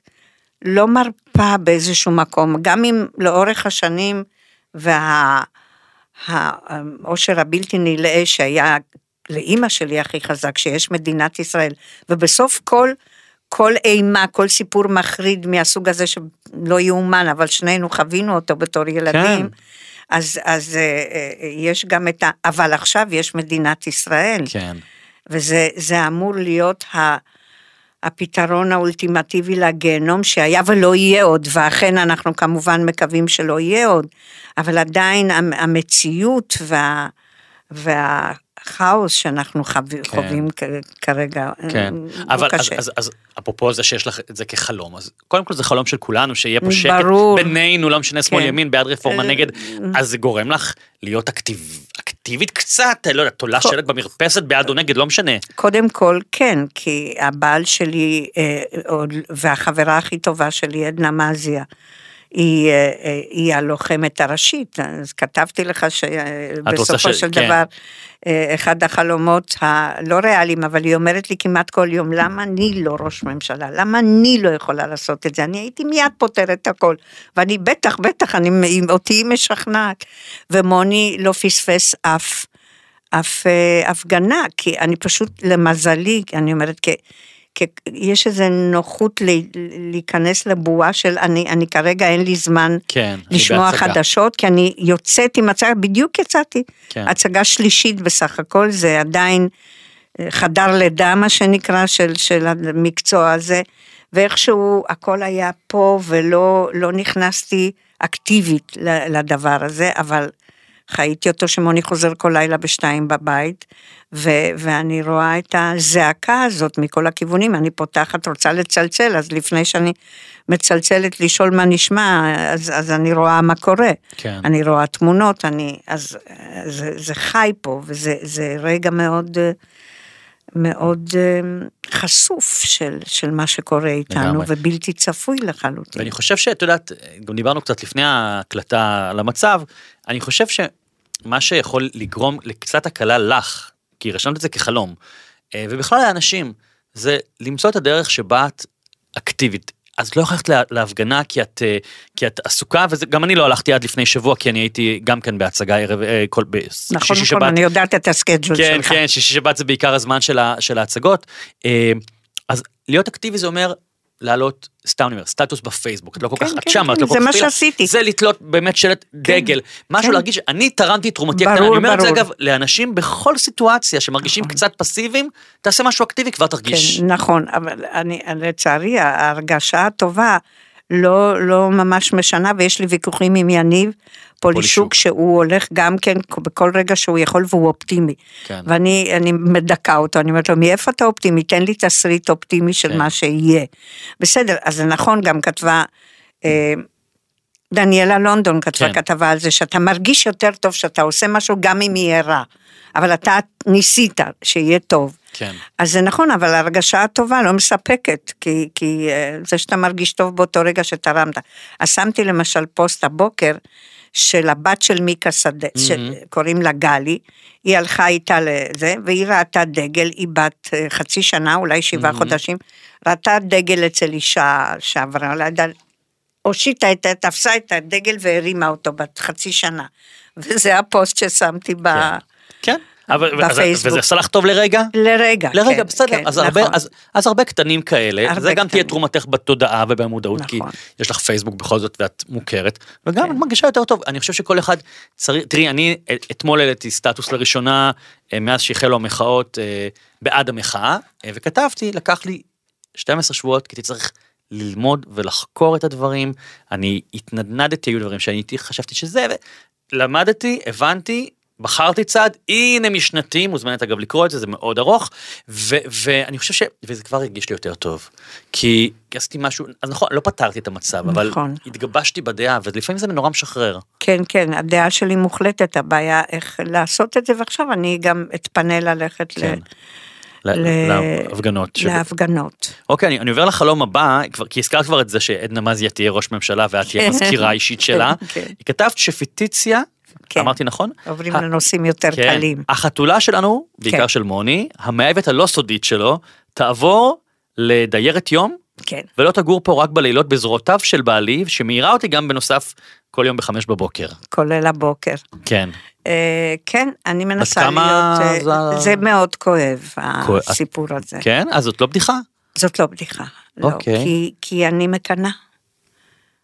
לא מרפה באיזשהו מקום, גם אם לאורך השנים וה... העושר הבלתי נלאה שהיה לאימא שלי הכי חזק, שיש מדינת ישראל, ובסוף כל, כל אימה, כל סיפור מחריד מהסוג הזה שלא יאומן, אבל שנינו חווינו אותו בתור ילדים, כן. אז, אז אה, אה, יש גם את ה... אבל עכשיו יש מדינת ישראל. כן. וזה אמור להיות ה... הפתרון האולטימטיבי לגיהנום שהיה ולא יהיה עוד, ואכן אנחנו כמובן מקווים שלא יהיה עוד, אבל עדיין המציאות וה... וה הכאוס שאנחנו. כן. חווים כרגע כן. הוא אבל קשה. אז, אז, אז אפרופו זה שיש לך את זה כחלום, אז קודם כל זה חלום של כולנו, שיהיה פה שקט ברור. בינינו, לא משנה שמאל כן. ימין, בעד רפורמה אה, נגד, אז זה גורם לך להיות אקטיב, אקטיבית קצת, לא יודע, תולה שלט במרפסת בעד או נגד, לא משנה. קודם כל כן, כי הבעל שלי אה, והחברה הכי טובה שלי, עדנה מזיה, היא, אה, אה, היא הלוחמת הראשית, אז כתבתי לך שבסופו של כן. דבר, אה, אחד החלומות הלא ריאליים, אבל היא אומרת לי כמעט כל יום, למה אני לא ראש ממשלה? למה אני לא יכולה לעשות את זה? אני הייתי מיד פותרת הכל, ואני בטח, בטח, אני, אותי היא משכנעת. ומוני לא פספס אף, אף הפגנה, כי אני פשוט, למזלי, אני אומרת, כי... יש איזו נוחות להיכנס לבועה של אני, אני כרגע אין לי זמן כן, לשמוע חדשות, כי אני יוצאת עם הצגה, בדיוק יצאתי, כן. הצגה שלישית בסך הכל, זה עדיין אה, חדר לידה מה שנקרא של, של המקצוע הזה, ואיכשהו הכל היה פה ולא לא נכנסתי אקטיבית לדבר הזה, אבל חייתי אותו שמוני חוזר כל לילה בשתיים בבית, ו- ואני רואה את הזעקה הזאת מכל הכיוונים, אני פותחת, רוצה לצלצל, אז לפני שאני מצלצלת לשאול מה נשמע, אז, אז אני רואה מה קורה. כן. אני רואה תמונות, אני, אז זה, זה חי פה, וזה רגע מאוד... מאוד חשוף של, של מה שקורה איתנו, לגמרי. ובלתי צפוי לחלוטין. ואני חושב שאת יודעת, גם דיברנו קצת לפני ההקלטה על המצב, אני חושב שמה שיכול לגרום לקצת הקלה לך, כי רשמת את זה כחלום, אה, ובכלל לאנשים, זה למצוא את הדרך שבה את אקטיבית. אז לא יכולת להפגנה כי את, אה, כי את עסוקה, וגם אני לא הלכתי עד לפני שבוע, כי אני הייתי גם כן בהצגה ערב, אה, כל, נכון, נכון, שבת. אני יודעת את הסקייג'ול כן, שלך. כן, כן, שישי שבת זה בעיקר הזמן של, ה, של ההצגות. אז להיות אקטיבי זה אומר להעלות, סתם אני אומר, סטטוס בפייסבוק, את לא כל כך, כן, את כן, שמה, את לא כל כך פעילה. זה מה שעשיתי. זה לתלות באמת שלט דגל, משהו להרגיש שאני תרמתי את תרומתי הקטנה, אני אומר את זה אגב לאנשים בכל סיטואציה שמרגישים נכון. קצת פסיביים, תעשה משהו אקטיבי כבר תרגיש. כן, נכון, אבל אני, לצערי ההרגשה הטובה לא, לא ממש משנה, ויש לי ויכוחים עם יניב פולישוק. שהוא הולך גם כן בכל רגע שהוא יכול והוא אופטימי. כן. ואני אני מדכא אותו, אני אומרת לו, מאיפה אתה אופטימי? תן לי תסריט אופטימי של כן. מה שיהיה. בסדר, אז זה נכון, גם כתבה... אה, דניאלה לונדון כתבה כן. כתבה על זה, שאתה מרגיש יותר טוב שאתה עושה משהו גם אם יהיה רע, אבל אתה ניסית שיהיה טוב. כן. אז זה נכון, אבל ההרגשה הטובה לא מספקת, כי, כי אה, זה שאתה מרגיש טוב באותו רגע שתרמת. אז שמתי למשל פוסט הבוקר של הבת של מיקה שדה, Mhm. שקוראים לה גלי, היא הלכה איתה לזה, והיא ראתה דגל, היא בת אה, חצי שנה, אולי שבעה Mhm. חודשים, ראתה דגל אצל אישה שעברה לידה, הושיטה את, תפסה את הדגל והרימה אותו בת חצי שנה. וזה הפוסט ששמתי ב... כן. בפייסבוק. וזה עשה לך טוב לרגע? לרגע, לרגע, כן, בסדר, כן, אז, הרבה, נכון. אז, אז הרבה קטנים כאלה, הרבה זה גם תהיה קטנים. תרומתך בתודעה ובמודעות, כי נכון. יש לך פייסבוק בכל זאת ואת מוכרת, וגם כן. את מרגישה יותר טוב, אני חושב שכל אחד צריך, תראי, אני אתמול העליתי סטטוס לראשונה, אה, מאז שהחלו המחאות אה, בעד המחאה, אה, וכתבתי, לקח לי 12 שבועות, כי הייתי צריך ללמוד ולחקור את הדברים, אני התנדנדתי, היו דברים שאני חשבתי שזה, למדתי, הבנתי, בחרתי צעד, הנה משנתי, מוזמנת אגב לקרוא את זה, זה מאוד ארוך, ו- ואני חושב ש... וזה כבר הרגיש לי יותר טוב. כי עשיתי משהו, אז נכון, לא פתרתי את המצב, אבל נכון. התגבשתי בדעה, ולפעמים זה נורא משחרר. כן, כן, הדעה שלי מוחלטת, הבעיה איך לעשות את זה, ועכשיו אני גם אתפנה ללכת כן. ל... להפגנות. ש- להפגנות. אוקיי, אני, אני עובר לחלום הבא, כבר, כי הזכרת כבר את זה שעדנה מזיה תהיה ראש ממשלה ואת תהיה מזכירה אישית שלה. כן. כתבת שפיטיציה, כן. אמרתי נכון? עוברים ה- לנושאים יותר כן, קלים. החתולה שלנו, בעיקר כן. של מוני, המאהבת הלא סודית שלו, תעבור לדיירת יום, כן, ולא תגור פה רק בלילות בזרועותיו של בעלי, שמאירה אותי גם בנוסף כל יום בחמש בבוקר. כולל הבוקר. כן. אה, כן, אני מנסה להיות... אה, זה- זה מאוד כואב, כואב. הסיפור הזה. כן? אז זאת לא בדיחה? זאת לא בדיחה. לא, אוקיי. כי, כי אני מקנאה.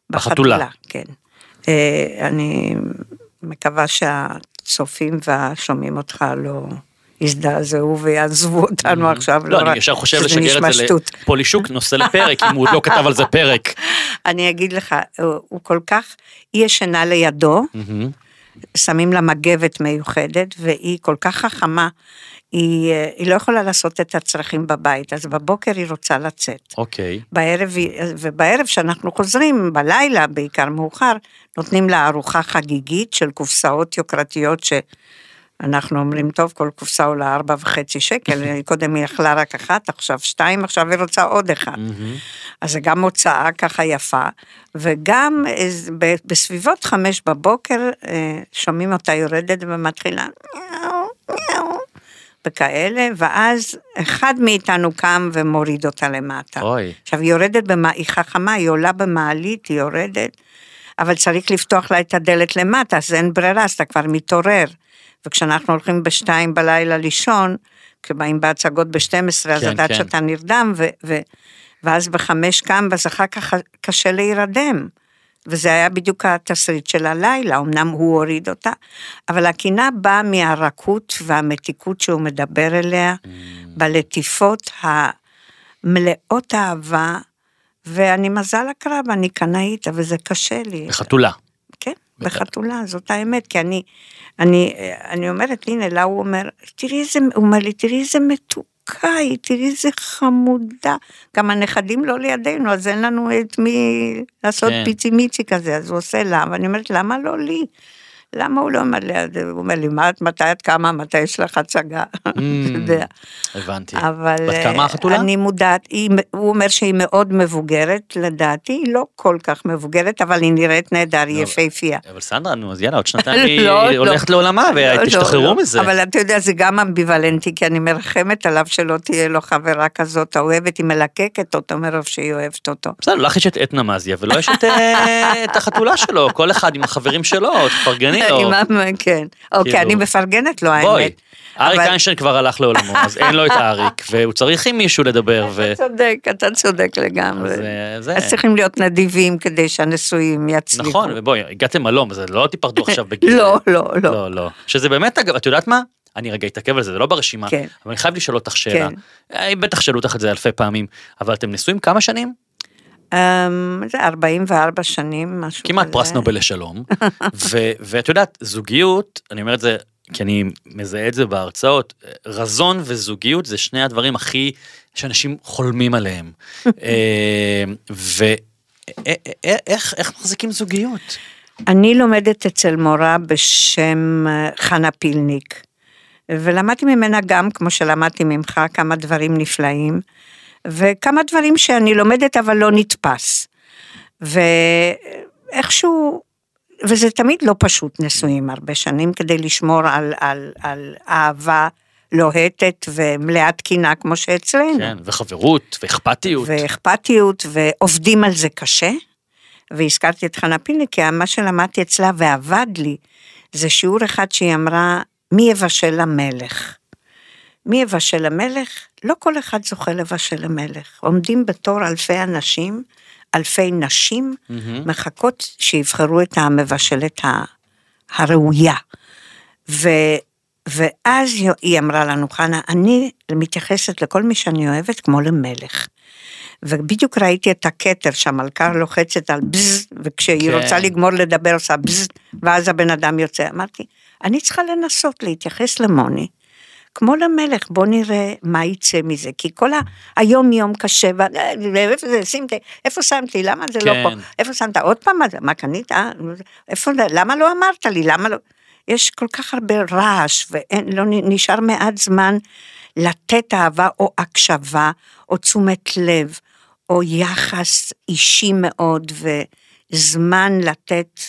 בחתולה. כן. אה, אני מקווה שהצופים והשומעים אותך לא יזדעזעו ויעזבו אותנו עכשיו. לא, אני רק ישר חושב לשגר את זה. לפולישוק, נושא לפרק, אם הוא עוד לא כתב על זה פרק. אני אגיד לך, הוא, כל כך, היא ישנה לידו, מהמם. שמים לה מגבת מיוחדת, והיא כל כך חכמה, היא, אה, היא לא יכולה לעשות את הצרכים בבית, אז בבוקר היא רוצה לצאת. אוקיי. בערב, היא- ובערב שאנחנו חוזרים, בלילה בעיקר מאוחר, נותנים לה ארוחה חגיגית של קופסאות יוקרתיות שאנחנו אומרים, טוב, כל קופסה עולה ארבע וחצי שקל, קודם היא אכלה רק אחת, עכשיו שתיים, עכשיו היא רוצה עוד אחד. אז זה גם הוצאה ככה יפה, וגם בסביבות חמש בבוקר אה, שומעים אותה יורדת ומתחילה וכאלה, ואז אחד מאיתנו קם ומוריד אותה למטה. אוי. עכשיו היא יורדת, במה, היא חכמה, היא עולה במעלית, היא יורדת, אבל צריך לפתוח לה את הדלת למטה, אז אין ברירה, אז אתה כבר מתעורר. וכשאנחנו הולכים בשתיים בלילה לישון, כשבאים בהצגות ב-12, אז כן, לדעת כן. שאתה נרדם, ו- ו- ואז בחמש קם, ואז אחר כך קשה להירדם. וזה היה בדיוק התסריט של הלילה, אמנם הוא הוריד אותה, אבל הקינה באה מהרכות והמתיקות שהוא מדבר אליה, Mm. בלטיפות המלאות אהבה, ואני מזל הקרב, אני קנאית, אבל זה קשה לי. בחתולה. כן, בחתולה, זאת האמת, כי אני, אני, אני אומרת, הנה, לה הוא אומר, תראי איזה, הוא אומר לי, תראי איזה מתוקה היא, תראי איזה חמודה. גם הנכדים לא לידינו, אז אין לנו את מי לעשות כן. פיצי מיצי כזה, אז הוא עושה לה, ואני אומרת, למה לא לי? למה הוא לא אומר לי, הוא אומר לי, מה, מתי את קמה, מתי יש לך הצגה? יודע. הבנתי. אבל בת כמה אה, החתולה? אני מודעת, היא, הוא אומר שהיא מאוד מבוגרת, לדעתי היא לא כל כך מבוגרת, אבל היא נראית נהדר, היא לא, יפהפייה. אבל סנדרה, נו, אז יאללה, עוד שנתיים היא לא, לא. הולכת לעולמה, לא, ותשתחררו לא, מזה. אבל אתה יודע, זה גם אמביוולנטי, כי אני מרחמת עליו שלא תהיה לו חברה כזאת האוהבת, היא מלקקת אותו מרוב שהיא אוהבת אותו. בסדר, לך יש את עדנה מזיה, ולא יש את, אה, את החתולה שלו, כל אחד עם החברים שלו, תפרגני כן, אוקיי, כאילו- אני מפרגנת לו, בואי, האמת. אריק אבל- איינשטיין כבר הלך לעולמו, אז אין לו את האריק, והוא צריך עם מישהו לדבר. אתה צודק, אתה צודק לגמרי. אז, אה, צריכים להיות נדיבים כדי שהנשואים יצליחו. נכון, ובואי, הגעתם הלום, אז לא תיפרדו עכשיו בגיל... לא, לא, לא. לא, לא. שזה באמת, אגב, את יודעת מה? אני רגע אתעכב על זה, זה לא ברשימה, כן. אבל אני חייב לשאול אותך שאלה. כן. אה, בטח שאלו אותך את זה אלפי פעמים, אבל אתם נשואים כמה שנים? אמ, זה 44 שנים, משהו כמעט כזה. פרס נובל לשלום. ו- ואת יודעת, זוגיות, אני אומר את זה כי אני מזהה את זה בהרצאות, רזון וזוגיות זה שני הדברים הכי שאנשים חולמים עליהם. ואיך איך מחזיקים זוגיות? אני לומדת אצל מורה בשם אה, חנה פילניק, ולמדתי ממנה גם, כמו שלמדתי ממך, כמה דברים נפלאים, וכמה דברים שאני לומדת אבל לא נתפס. ואיכשהו, וזה תמיד לא פשוט נשואים הרבה שנים כדי לשמור על, על, על אהבה לוהטת ומלאת קינה כמו שאצלנו. כן, וחברות, ואכפתיות. ואכפתיות, ועובדים על זה קשה. והזכרתי את חנה פילניק, כי מה שלמדתי אצלה ועבד לי, זה שיעור אחד שהיא אמרה, מי יבשל למלך? מי יבשל למלך? לא כל אחד זוכה לבשל למלך. עומדים בתור אלפי אנשים, אלפי נשים, מחכות שיבחרו את המבשלת הראויה. ו, ואז היא אמרה לנו, חנה, אני מתייחסת לכל מי שאני אוהבת כמו למלך. ובדיוק ראיתי את הכתר שהמלכה לוחצת על בז, וכשהיא כן. רוצה לגמור לדבר עושה בז, ואז הבן אדם יוצא. אמרתי, אני צריכה לנסות להתייחס למוני. כמו למלך, בוא נראה מה יצא מזה, כי כל ה- היום יום קשה, ואיפה זה, ת- איפה שמתי, למה זה לא פה, כן. איפה שמת, עוד פעם, מה קנית, אה? איפה? למה לא אמרת לי, למה לא, יש כל כך הרבה רעש, ולא נשאר מעט זמן לתת אהבה או הקשבה, או תשומת לב, או יחס אישי מאוד, וזמן לתת,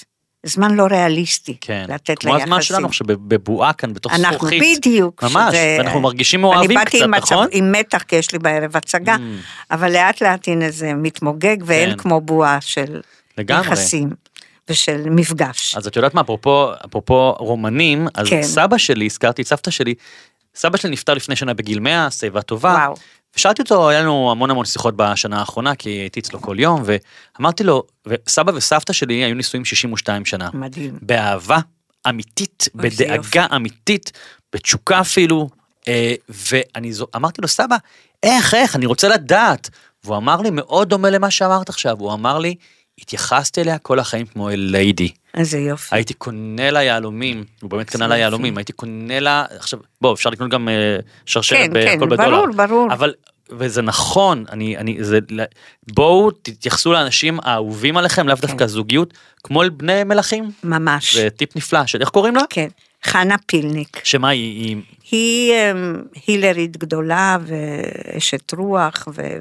זמן לא ריאליסטי, כן, לתת כמו הזמן ליחסים. שלנו עכשיו בבועה כאן בתוך אנחנו זכוכית. בדיוק. ממש, שזה- ואנחנו מרגישים מאוהבים אני באתי קצת, עם מצב- נכון? עם מתח, כי יש לי בערב הצגה, Mm. אבל לאט לאט הנה זה מתמוגג, ואין כן. כמו בועה של לגמרי. יחסים ושל מפגש. אז את יודעת מה, אפרופו, אפרופו רומנים, אז כן. סבא שלי, הזכרתי את סבתא שלי, סבא שלי נפטר לפני שנה בגיל 100, שיבה טובה. וואו. ושאלתי אותו, היה לנו המון המון שיחות בשנה האחרונה, כי הייתי אצלו כל יום, ואמרתי לו, וסבא וסבתא שלי היו נשואים 62 שנה. מדהים. באהבה אמיתית, בדאגה יופי. אמיתית, בתשוקה אפילו, אה, ואני זו- אמרתי לו, סבא, איך, איך, אני רוצה לדעת. והוא אמר לי, מאוד דומה למה שאמרת עכשיו, הוא אמר לי, התייחסתי אליה כל החיים כמו אל ליידי. איזה יופי. הייתי קונה לה יהלומים, הוא באמת קנה לה. יהלומים, הייתי קונה לה, עכשיו, בוא, אפשר לקנות גם אה, שרשרת כן, כן, בהכל בדולר. ברור, ברור. אבל, וזה נכון, אני, אני, זה, בואו תתייחסו לאנשים האהובים עליכם, לאו דווקא זוגיות, כמו אל בני מלכים. ממש. זה טיפ נפלא, של איך קוראים לה? כן. חנה פילניק. שמה היא, היא היא אמ, הילרית גדולה ואשת רוח ו-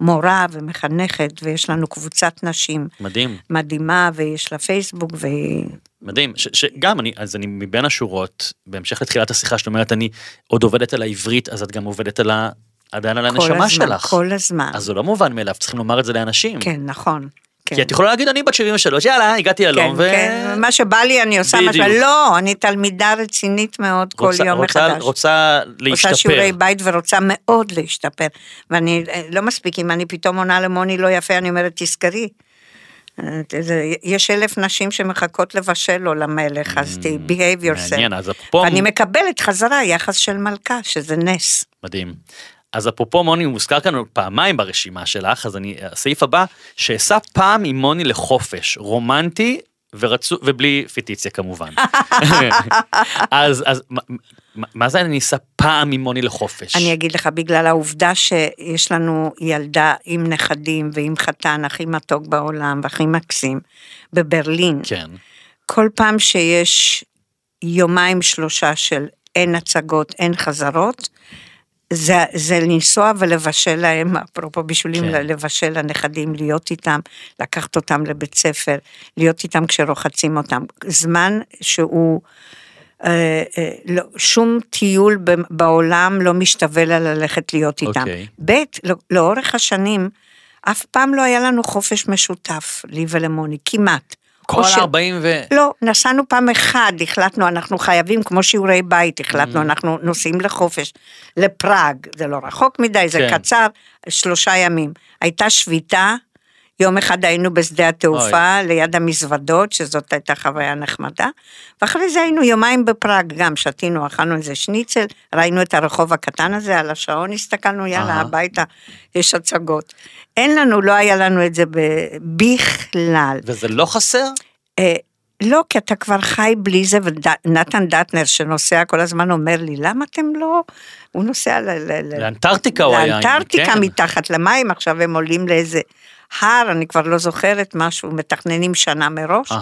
ומורה ומחנכת, ויש לנו קבוצת נשים מדהים, מדהימה, ויש לה פייסבוק, והיא... מדהים, ש, שגם אני, אז אני מבין השורות, בהמשך לתחילת השיחה שאת אומרת, אני עוד עובדת על העברית, אז את גם עובדת על ה... עדיין על כל הנשמה הזמן, שלך. כל הזמן. אז זה לא מובן מאליו, צריכים לומר את זה לאנשים. כן, נכון. כן. כי את יכולה להגיד, אני בת 73, יאללה, הגעתי כן, אלון, ו... כן, מה שבא לי אני עושה מה ש... בדיוק. לא, אני תלמידה רצינית מאוד כל רוצה- יום רוצה- מחדש. רוצה להשתפר. עושה שיעורי בית ורוצה מאוד להשתפר. ואני, אה, לא מספיק, אם אני פתאום עונה למוני לא יפה, אני אומרת, תזכרי. אה, יש אלף נשים שמחכות לבשל לו למלך, אז ת- behave yourself. Mm, מעניין, אז אפרופו... ואני מקבלת חזרה יחס של מלכה, שזה נס. מדהים. אז אפרופו מוני, הוא מוזכר כאן פעמיים ברשימה שלך, אז אני, הסעיף הבא, שאסע פעם עם מוני לחופש, רומנטי ורצו, ובלי פיטיציה כמובן. אז, אז מה, מה- זה אני אסע פעם עם מוני לחופש? אני אגיד לך, בגלל העובדה שיש לנו ילדה עם נכדים ועם חתן הכי מתוק בעולם והכי מקסים, בברלין, כן, כל פעם שיש יומיים שלושה של אין הצגות, אין חזרות, זה, זה לנסוע ולבשל להם, אפרופו בישולים, כן. לבשל לנכדים, להיות איתם, לקחת אותם לבית ספר, להיות איתם כשרוחצים אותם. זמן שהוא, אה, אה, לא, שום טיול בעולם לא משתווה לה ללכת להיות איתם. אוקיי. ב', לא, לאורך השנים, אף פעם לא היה לנו חופש משותף, לי ולמוני, כמעט. כל ש- 40 ו... לא, נסענו פעם אחד, החלטנו, אנחנו חייבים, כמו שיעורי בית, החלטנו, אנחנו נוסעים לחופש, לפראג, זה לא רחוק מדי, זה כן. קצר, שלושה ימים. הייתה שביתה, יום אחד היינו בשדה התעופה, אוי. ליד המזוודות, שזאת הייתה חוויה נחמדה, ואחרי זה היינו יומיים בפראג, גם שתינו, אכלנו איזה שניצל, ראינו את הרחוב הקטן הזה, על השעון הסתכלנו, יאללה, אה. הביתה, יש הצגות. אין לנו, לא היה לנו את זה בכלל. וזה לא חסר? אה, לא, כי אתה כבר חי בלי זה, ונתן דטנר שנוסע כל הזמן אומר לי, למה אתם לא... הוא נוסע לאנטארקטיקה הוא היה. לאנטארקטיקה כן. מתחת למים, עכשיו הם עולים לאיזה הר, אני כבר לא זוכרת משהו, מתכננים שנה מראש.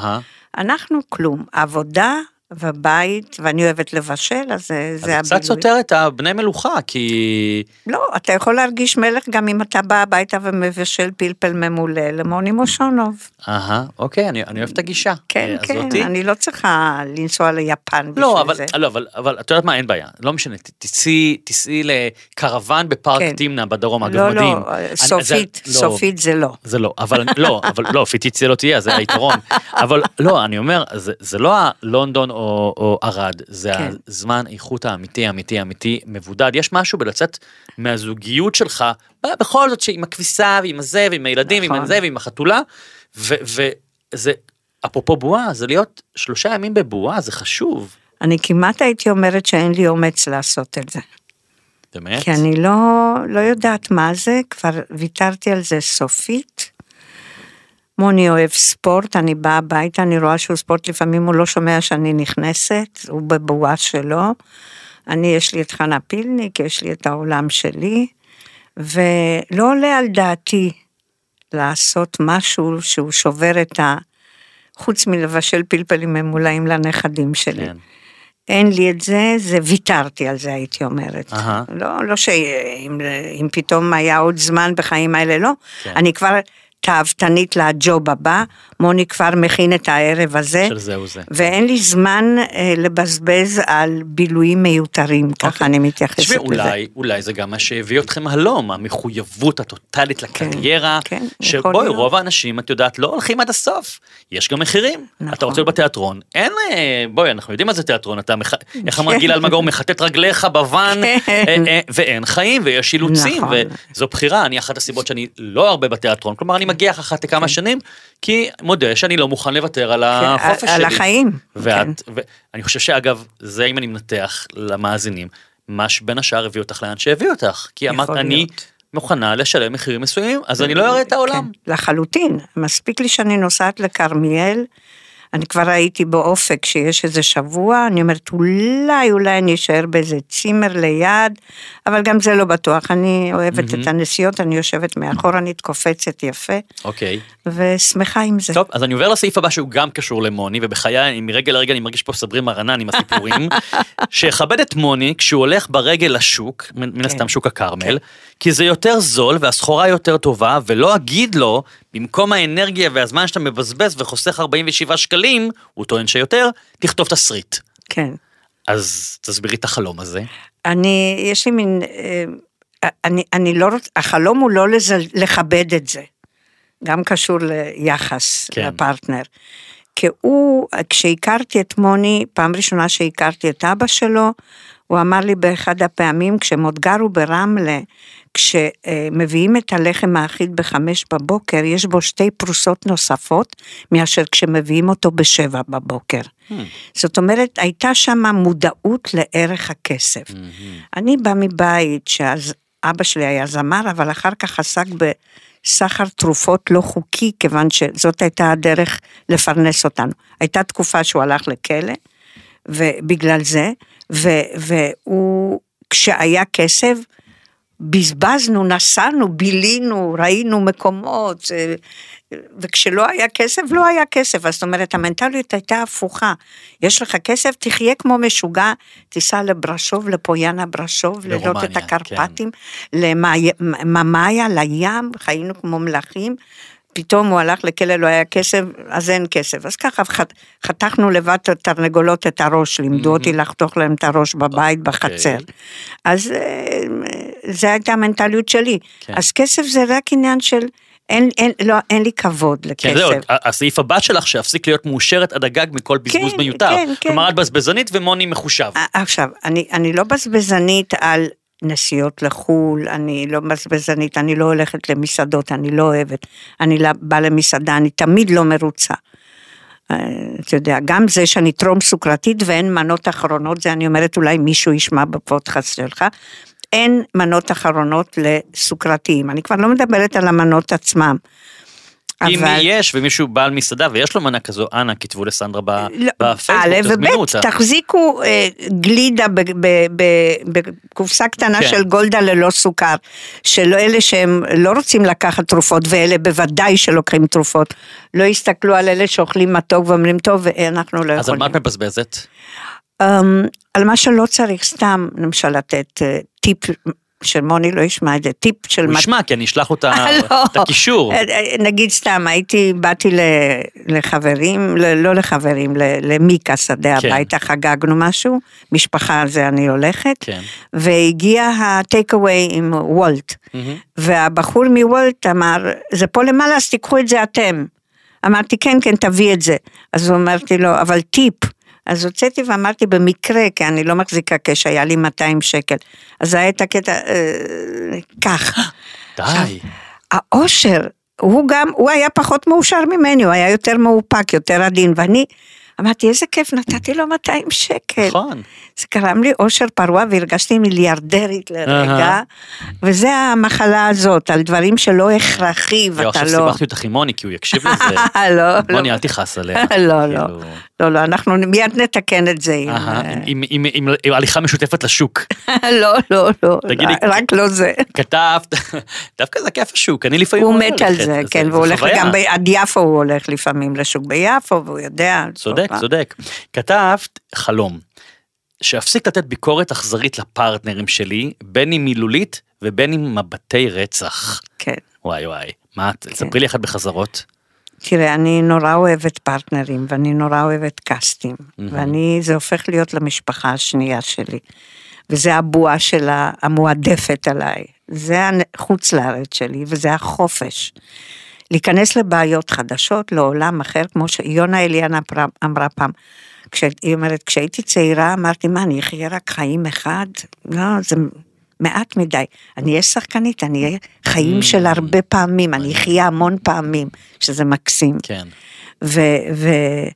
אנחנו כלום, עבודה ובית, ואני אוהבת לבשל, אז זה הבילוי. אז קצת סותר את הבני מלוכה, כי... לא, אתה יכול להרגיש מלך גם אם אתה בא הביתה ומבשל פלפל ממולא למוני מושונוב. אהה, אוקיי, אני, אני אוהב את הגישה. כן, כן, הזאתי. אני לא צריכה לנסוע ליפן לא, בשביל אבל, זה. לא, אבל, אבל את יודעת מה, אין בעיה, לא משנה, תיסעי, תיסעי לקרוון בפארק כן. תמנע בדרום, אגב, לא, מדהים. לא, אני, סופית, זה, לא, סופית זה לא. זה לא, אבל לא, אבל לא, פיתית זה לא תהיה, זה היתרון. אבל לא, אני אומר, זה, זה לא הלונדון או, או ערד, זה כן. הזמן איכות האמיתי, אמיתי, אמיתי, מבודד. יש משהו בלצאת מהזוגיות שלך, בכל זאת שעם הכביסה ועם הזה ועם הילדים נכון. ועם זה ועם החתולה, וזה, אפרופו בועה, זה להיות שלושה ימים בבועה, זה חשוב. אני כמעט הייתי אומרת שאין לי אומץ לעשות את זה. באמת? כי אני לא, לא יודעת מה זה, כבר ויתרתי על זה סופית. מוני אוהב ספורט, אני באה הביתה, אני רואה שהוא ספורט, לפעמים הוא לא שומע שאני נכנסת, הוא בבועה שלו. אני, יש לי את חנה פילניק, יש לי את העולם שלי, ולא עולה על דעתי לעשות משהו שהוא שובר את ה... חוץ מלבשל פלפלים ממולאים לנכדים שלי. כן. אין לי את זה, זה ויתרתי על זה הייתי אומרת. Uh-huh. לא, לא שאם פתאום היה עוד זמן בחיים האלה, לא. כן. אני כבר תאוותנית לג'וב הבא, מוני כבר מכין את הערב הזה. של זהו זה. ואין לי זמן אה, לבזבז על בילויים מיותרים, okay. ככה אוקיי. אני מתייחסת לזה. אולי, אולי זה גם מה שהביא אתכם הלום, המחויבות הטוטלית כן, לקריירה, כן, כן, שבואי, רוב האנשים, את יודעת, לא הולכים עד הסוף, יש גם מחירים. נכון. אתה רוצה להיות בתיאטרון, אין, אה, בואי, אנחנו יודעים מה זה תיאטרון, אתה, מח... איך אמר גיל אלמגור, מחטט רגליך בוואן, כן. אה, אה, ואין חיים ויש אילוצים, נכון. וזו בחירה, אני אחת הסיבות שאני לא הרבה בתיאטרון, כלומר, אני מגיע אחת לכמה כן. שנים, כי מודה שאני לא מוכן לוותר על כן, החופש שלי. על החיים. ואת, כן. ואני חושב שאגב, זה אם אני מנתח למאזינים, מה שבין השאר הביא אותך לאן שהביא אותך. כי אמרת, אני מוכנה לשלם מחירים מסוימים, אז אני לא אראה את העולם. כן, לחלוטין. מספיק לי שאני נוסעת לכרמיאל. אני כבר הייתי באופק שיש איזה שבוע, אני אומרת אולי, אולי אני אשאר באיזה צימר ליד, אבל גם זה לא בטוח, אני אוהבת mm-hmm. את הנסיעות, אני יושבת מאחור, אני קופצת יפה. אוקיי. Okay. ושמחה עם זה. טוב, אז אני עובר לסעיף הבא שהוא גם קשור למוני, ובחיי, מרגע לרגע אני מרגיש פה סברי מרנן עם הסיפורים, שיכבד את מוני כשהוא הולך ברגל לשוק, מן הסתם כן. שוק הכרמל, כן. כי זה יותר זול והסחורה יותר טובה, ולא אגיד לו, במקום האנרגיה והזמן שאתה מבזבז וחוסך 47 שקלים, הוא טוען שיותר, תכתוב תסריט. כן. אז תסבירי את החלום הזה. אני, יש לי מין, אה, אני, אני לא רוצה, החלום הוא לא לזל, לכבד את זה. גם קשור ליחס כן. לפרטנר. כי הוא, כשהכרתי את מוני, פעם ראשונה שהכרתי את אבא שלו, הוא אמר לי באחד הפעמים, כשהם עוד גרו ברמלה, כשמביאים את הלחם האחיד בחמש בבוקר, יש בו שתי פרוסות נוספות, מאשר כשמביאים אותו בשבע בבוקר. Hmm. זאת אומרת, הייתה שם מודעות לערך הכסף. Hmm. אני באה מבית שאז אבא שלי היה זמר, אבל אחר כך עסק בסחר תרופות לא חוקי, כיוון שזאת הייתה הדרך לפרנס אותנו. הייתה תקופה שהוא הלך לכלא, ובגלל זה, ו, והוא, כשהיה כסף, בזבזנו, נסענו, בילינו, ראינו מקומות, וכשלא היה כסף, לא היה כסף. זאת אומרת, המנטליות הייתה הפוכה. יש לך כסף, תחיה כמו משוגע, תיסע לברשוב, לפויאנה ברשוב, לראות את הקרפטים, כן. לממאיה, לים, חיינו כמו מלכים. פתאום הוא הלך לכלא, לא היה כסף, אז אין כסף. אז ככה חתכנו לבד את התרנגולות את הראש, לימדו אותי לחתוך להם את הראש בבית, בחצר. אוקיי. אז אה, זו הייתה המנטליות שלי. כן. אז כסף זה רק עניין של... אין, אין, לא, אין לי כבוד לכסף. כן, זהו, הסעיף הבא שלך, שאפסיק להיות מאושרת עד הגג מכל בזבוז כן, מיותר. כן, כן. כלומר, את בזבזנית ומוני מחושב. עכשיו, אני, אני לא בזבזנית על נסיעות לחו"ל, אני לא בזבזנית, אני לא הולכת למסעדות, אני לא אוהבת. אני לא- באה למסעדה, אני תמיד לא מרוצה. אה, אתה יודע, גם זה שאני טרום סוכרתית ואין מנות אחרונות, זה אני אומרת אולי מישהו ישמע בפודקאסט שלך, אין מנות אחרונות לסוכרתיים. אני כבר לא מדברת על המנות עצמם. אם אבל- יש ומישהו בעל מסעדה ויש לו מנה כזו, אנא כתבו לסנדרה ב- לא, בפייסבוק, תזמינו וב', אותה. תחזיקו אה, גלידה בקופסה קטנה כן. של גולדה ללא סוכר, של אלה שהם לא רוצים לקחת תרופות, ואלה בוודאי שלוקחים תרופות, לא יסתכלו על אלה שאוכלים מתוק ואומרים, טוב, אנחנו לא אז על יכולים. מה את מבזבזת? אמ, על מה שלא צריך, סתם, למשל, לתת אה, טיפ, שמוני לא ישמע את זה, טיפ של הוא מת- ישמע, כי אני אשלח אותה- לא. את הקישור. אה, אה, נגיד סתם, הייתי, באתי לחברים, לא לחברים, למיקה שדה כן. הביתה, חגגנו משהו, משפחה על זה אני הולכת, כן. והגיע הטייק אווי עם וולט, מהמם. והבחור מוולט אמר, זה פה למעלה, אז תיקחו את זה אתם. אמרתי, כן, כן, תביא את זה. אז אמרתי לו, אבל טיפ. אז הוצאתי ואמרתי, במקרה, כי אני לא מחזיקה קש, היה לי 200 שקל. אז היה את הקטע, אה, כך. די. האושר, הוא גם, הוא היה פחות מאושר ממני, הוא היה יותר מאופק, יותר עדין, ואני אמרתי, איזה כיף, נתתי לו 200 שקל. נכון. זה גרם לי אושר פרוע והרגשתי מיליארדרית לרגע. וזה המחלה הזאת, על דברים שלא הכרחי ואתה עכשיו לא... סיבכתי אותך עם מוני, כי הוא יקשיב לזה. לא, לא. מוני, אל תכעס עליה. לא, לא. לא, לא, אנחנו מיד נתקן את זה. עם, אה, הליכה משותפת לשוק. לא, לא, לא, רק לא זה. כתבת, דווקא זה כיף השוק, אני לפעמים הוא מת על זה, כן, והוא הולך. גם, עד יפו הוא הולך לפעמים לשוק ביפו, והוא יודע. צודק, צודק. כתבת חלום, שאפסיק לתת ביקורת אכזרית לפרטנרים שלי, בין אם מילולית ובין אם מבטי רצח. כן. וואי וואי, מה, את- ספרי לי אחד בחזרות. תראה, אני נורא אוהבת פרטנרים, ואני נורא אוהבת קאסטים, ואני, זה הופך להיות למשפחה השנייה שלי. וזה הבועה שלה המועדפת עליי. זה החוץ לארץ שלי, וזה החופש. להיכנס לבעיות חדשות, לעולם אחר, כמו שיונה אליאנה אמרה פעם. כשהיא אומרת, כשהייתי צעירה, אמרתי, מה, אני אחיה רק חיים אחד? לא, זה מעט מדי. אני אהיה שחקנית, אני אהיה חיים של הרבה פעמים, אני אחיה המון פעמים, שזה מקסים. כן. ואתה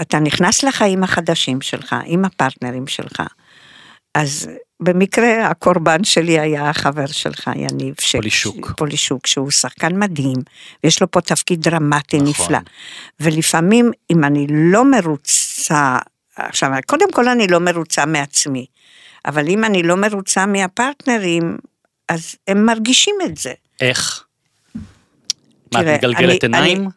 אתה נכנס לחיים החדשים שלך, עם הפרטנרים שלך, אז במקרה הקורבן שלי היה החבר שלך, יניב. ש... פולישוק. פולישוק, שהוא שחקן מדהים, ויש לו פה תפקיד דרמטי נכון. נפלא. ולפעמים, אם אני לא מרוצה, עכשיו, קודם כל אני לא מרוצה מעצמי, אבל אם אני לא מרוצה מהפרטנרים, אז הם מרגישים את זה. איך? מה, את מגלגלת עיניים? אני-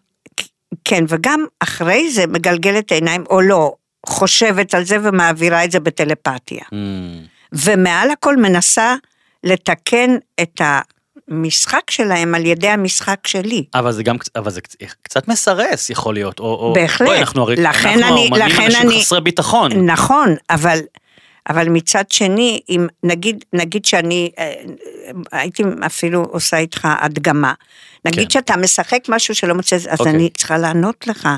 כן, וגם אחרי זה מגלגלת עיניים, או לא, חושבת על זה ומעבירה את זה בטלפתיה. Mm, ומעל הכל מנסה לתקן את המשחק שלהם על ידי המשחק שלי. אבל זה גם, אבל זה קצ- קצת מסרס יכול להיות, או, או, בהחלט. בואי, אנחנו הרי, לכן אנחנו אני- לכן אנשים אני- חסרי ביטחון. נכון, אבל, אבל מצד שני, אם נגיד, נגיד שאני אה, הייתי אפילו עושה איתך הדגמה. נגיד כן. שאתה משחק משהו שלא מוצא, אז אוקיי. אני צריכה לענות לך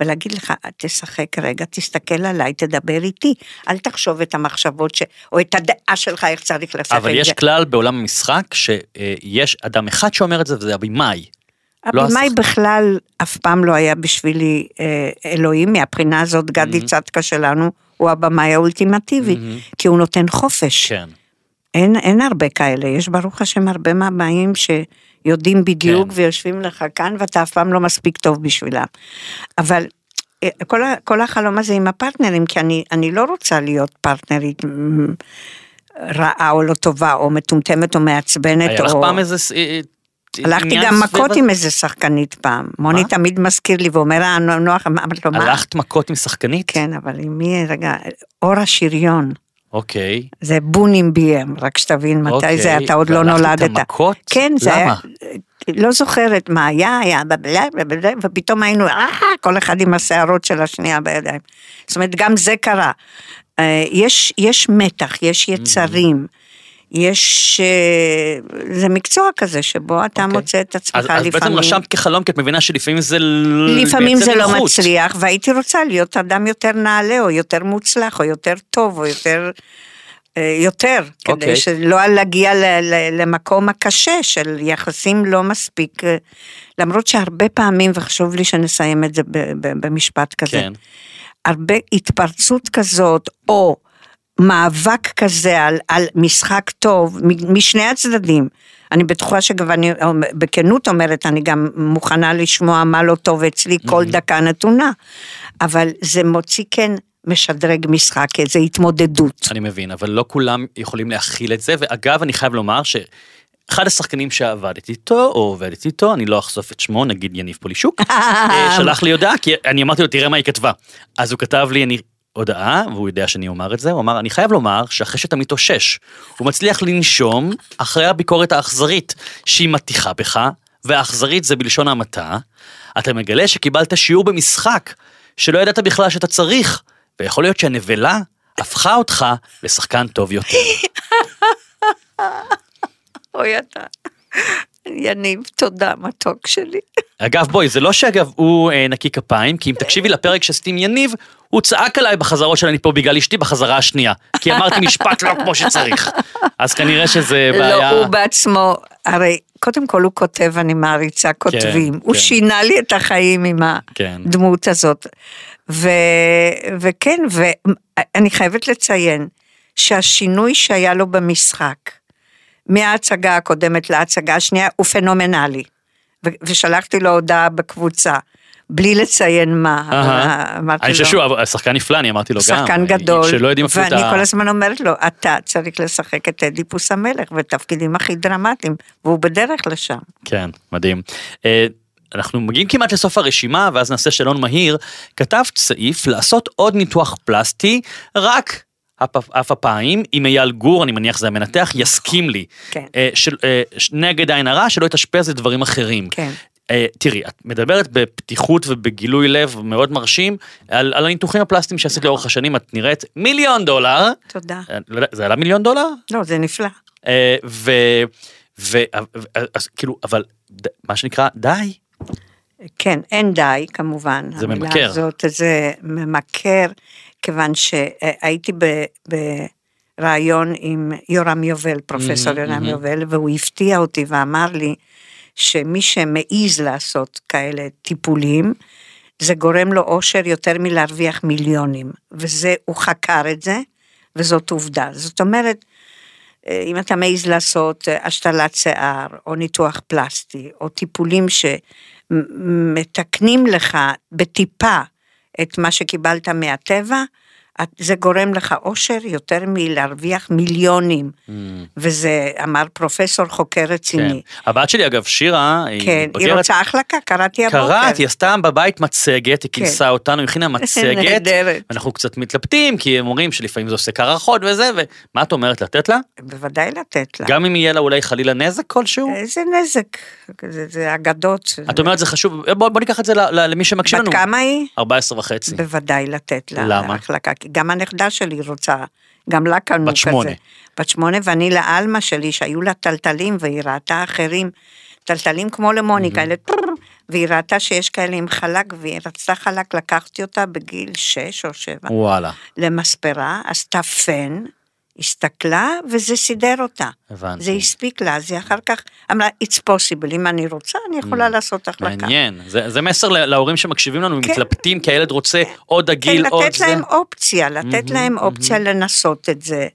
ולהגיד לך, תשחק רגע, תסתכל עליי, תדבר איתי, אל תחשוב את המחשבות, ש... או את הדעה שלך, איך צריך לשחק אבל יש זה. כלל בעולם המשחק שיש אדם אחד שאומר את זה וזה הבמאי. לא הבמאי השחקן. בכלל אף פעם לא היה בשבילי אה, אלוהים, מהבחינה הזאת גדי צדקה שלנו הוא הבמאי האולטימטיבי, כי הוא נותן חופש. כן. אין, אין הרבה כאלה, יש ברוך השם הרבה מהבאים שיודעים בדיוק כן. ויושבים לך כאן ואתה אף פעם לא מספיק טוב בשבילם. אבל אה, כל, כל החלום הזה עם הפרטנרים, כי אני, אני לא רוצה להיות פרטנרית רעה או לא טובה, או מטומטמת או מעצבנת, היה לך או... פעם איזה... הלכתי גם מכות? עם איזה שחקנית פעם. מוני? תמיד מזכיר לי ואומר, אה, נו- נוח, אמרתי לו, מה? הלכת מכות עם שחקנית? כן, אבל עם מי, רגע, אור השריון. אוקיי. זה בונים ביים, רק שתבין מתי אוקיי, זה, אתה עוד לא והלכת נולדת. איתה מכות? כן, זה? היה, לא זוכרת מה היה, היה בבלה, בבלה, ופתאום היינו, אה, כל אחד עם השערות של השנייה בידיים. זאת אומרת, גם זה קרה. אה, יש, יש מתח, יש יצרים. יש, אה, זה מקצוע כזה שבו אתה אוקיי. מוצא את עצמך אז, אז לפעמים. בעצם רשמת כחלום, כי את מבינה שלפעמים זה... לפעמים זה לא נוחות. מצליח, והייתי רוצה להיות אדם יותר נעלה, או יותר מוצלח, או יותר טוב, או יותר אה, יותר, כדי אוקיי. שלא להגיע למקום הקשה של יחסים לא מספיק, אה, למרות שהרבה פעמים, וחשוב לי שנסיים את זה במשפט כזה, כן. הרבה התפרצות כזאת, או מאבק כזה על, על משחק טוב, משני הצדדים. אני בטוחה שגם אני בכנות אומרת, אני גם מוכנה לשמוע מה לא טוב אצלי כל דקה נתונה, אבל זה מוציא כן משדרג משחק, איזו התמודדות. אני מבין, אבל לא כולם יכולים להכיל את זה, ואגב, אני חייב לומר ש... אחד השחקנים שעבדתי איתו, או עובדת איתו, אני לא אחשוף את שמו, נגיד יניב פולישוק, אה, שלח לי הודעה, כי אני אמרתי לו, תראה מה היא כתבה. אז הוא כתב לי אני, הודעה, והוא יודע שאני אומר את זה, הוא אמר, אני חייב לומר שאחרי שאתה מתאושש, הוא מצליח לנשום אחרי הביקורת האכזרית שהיא מטיחה בך, והאכזרית זה בלשון המעטה, אתה מגלה שקיבלת שיעור במשחק, שלא ידעת בכלל שאתה צריך, ויכול להיות שהנבלה הפכה אותך לשחקן טוב יותר. אוי אתה. יניב, תודה, מתוק שלי. אגב, בואי, זה לא שאגב הוא אה, נקי כפיים, כי אם תקשיבי לפרק שעשיתי עם יניב, הוא צעק עליי בחזרות של אני פה בגלל אשתי בחזרה השנייה. כי אמרתי משפט לא כמו שצריך. אז כנראה שזה בעיה... לא, הוא בעצמו, הרי קודם כל הוא כותב, אני מעריצה כותבים. הוא כן. שינה לי את החיים עם כן. הדמות הזאת. ו, וכן, ואני חייבת לציין שהשינוי שהיה לו במשחק, מההצגה הקודמת להצגה השנייה, הוא פנומנלי. ו- ושלחתי לו הודעה בקבוצה, בלי לציין מה. אהה. אמרתי אני לו, חושב שהוא שחקן נפלא, אני אמרתי לו גם. שחקן גדול, שלא יודעים אפילו את ואני ה... כל הזמן אומרת לו, אתה צריך לשחק את אדיפוס המלך בתפקידים הכי דרמטיים, והוא בדרך לשם. כן, מדהים. אה, אנחנו מגיעים כמעט לסוף הרשימה, ואז נעשה שאלון מהיר. כתבת סעיף לעשות עוד ניתוח פלסטי, רק אף הפעמים, אם אייל גור, אני מניח זה המנתח, יסכים לי. כן. אה, של, אה, נגד עין הרע, שלא יתאשפז לדברים אחרים. כן. אה, תראי, את מדברת בפתיחות ובגילוי לב מאוד מרשים על, על הניתוחים הפלסטיים שעשית לאורך השנים, את נראית מיליון דולר. תודה. לא זה עלה מיליון דולר? לא, זה נפלא. ו... ו... אז כאילו, אבל מה שנקרא, די. כן, אין די, כמובן. זה ממכר. הזאת, זה ממכר, כיוון שהייתי בריאיון עם יורם יובל, פרופסור Mhm, יורם mhm. יובל, והוא הפתיע אותי ואמר לי שמי שמעז לעשות כאלה טיפולים, זה גורם לו אושר יותר מלהרוויח מיליונים. וזה, הוא חקר את זה, וזאת עובדה. זאת אומרת, אה, אם אתה מעז לעשות אה, השתלת שיער, או ניתוח פלסטי, או טיפולים שמתקנים לך בטיפה את מה שקיבלת מהטבע, זה גורם לך אושר יותר מלהרוויח מיליונים. וזה אמר פרופסור חוקר כן. רציני. הבת שלי, אגב, שירה, היא כן, היא מתבגרת. רוצה החלקה, קראתי הבוקר. קראת, היא עשתה בבית מצגת, היא כינסה אותנו, היא הכינה מצגת. נהדרת. אנחנו קצת מתלבטים, כי הם אומרים שלפעמים זה עושה קרחות וזה, ומה את אומרת, לתת לה? בוודאי לתת לה. גם אם יהיה לה אולי חלילה נזק כלשהו? איזה נזק, זה, זה אגדות. את אומרת זה חשוב, בוא בוא ניקח את זה למי שמקשיב בת לנו. כמה היא? 14 וחצי. בוודאי לתת לה למה? החלקה, כי גם הנכדה שלי רוצה, גם לה קנו בת כזה. שמונה. בת שמונה, ואני לאלמה שלי, שהיו לה טלטלים, והיא ראתה אחרים, טלטלים כמו למוני, כאלה, טרר, והיא ראתה שיש כאלה עם חלק, והיא רצתה חלק, לקחתי אותה בגיל שש או שבע וואלה, למספרה, עשתה פן, הסתכלה, וזה סידר אותה. הבנתי. זה הספיק לה, היא אחר כך אמרה, it's possible, אם אני רוצה, אני יכולה לעשות החלקה. מעניין. זה זה מסר להורים שמקשיבים לנו, כן. מתלבטים, כי הילד רוצה עוד כן, הגיל, עוד לתת זה. להם אופציה, לתת להם אופציה לנסות את זה.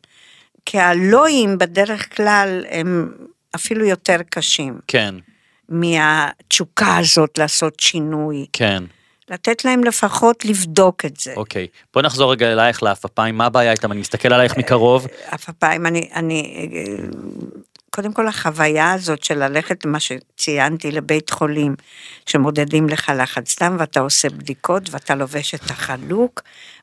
כי הלואים בדרך כלל הם אפילו יותר קשים כן, מהתשוקה הזאת לעשות שינוי. כן. לתת להם לפחות לבדוק את זה. אוקיי, בוא נחזור רגע אלייך לעפפיים, מה הבעיה איתם? אני מסתכל עלייך מקרוב. אף פעם אני, אני, קודם כל החוויה הזאת של ללכת, מה שציינתי, לבית חולים, שמודדים לך לחץ דם ואתה עושה בדיקות ואתה לובש את החלוק,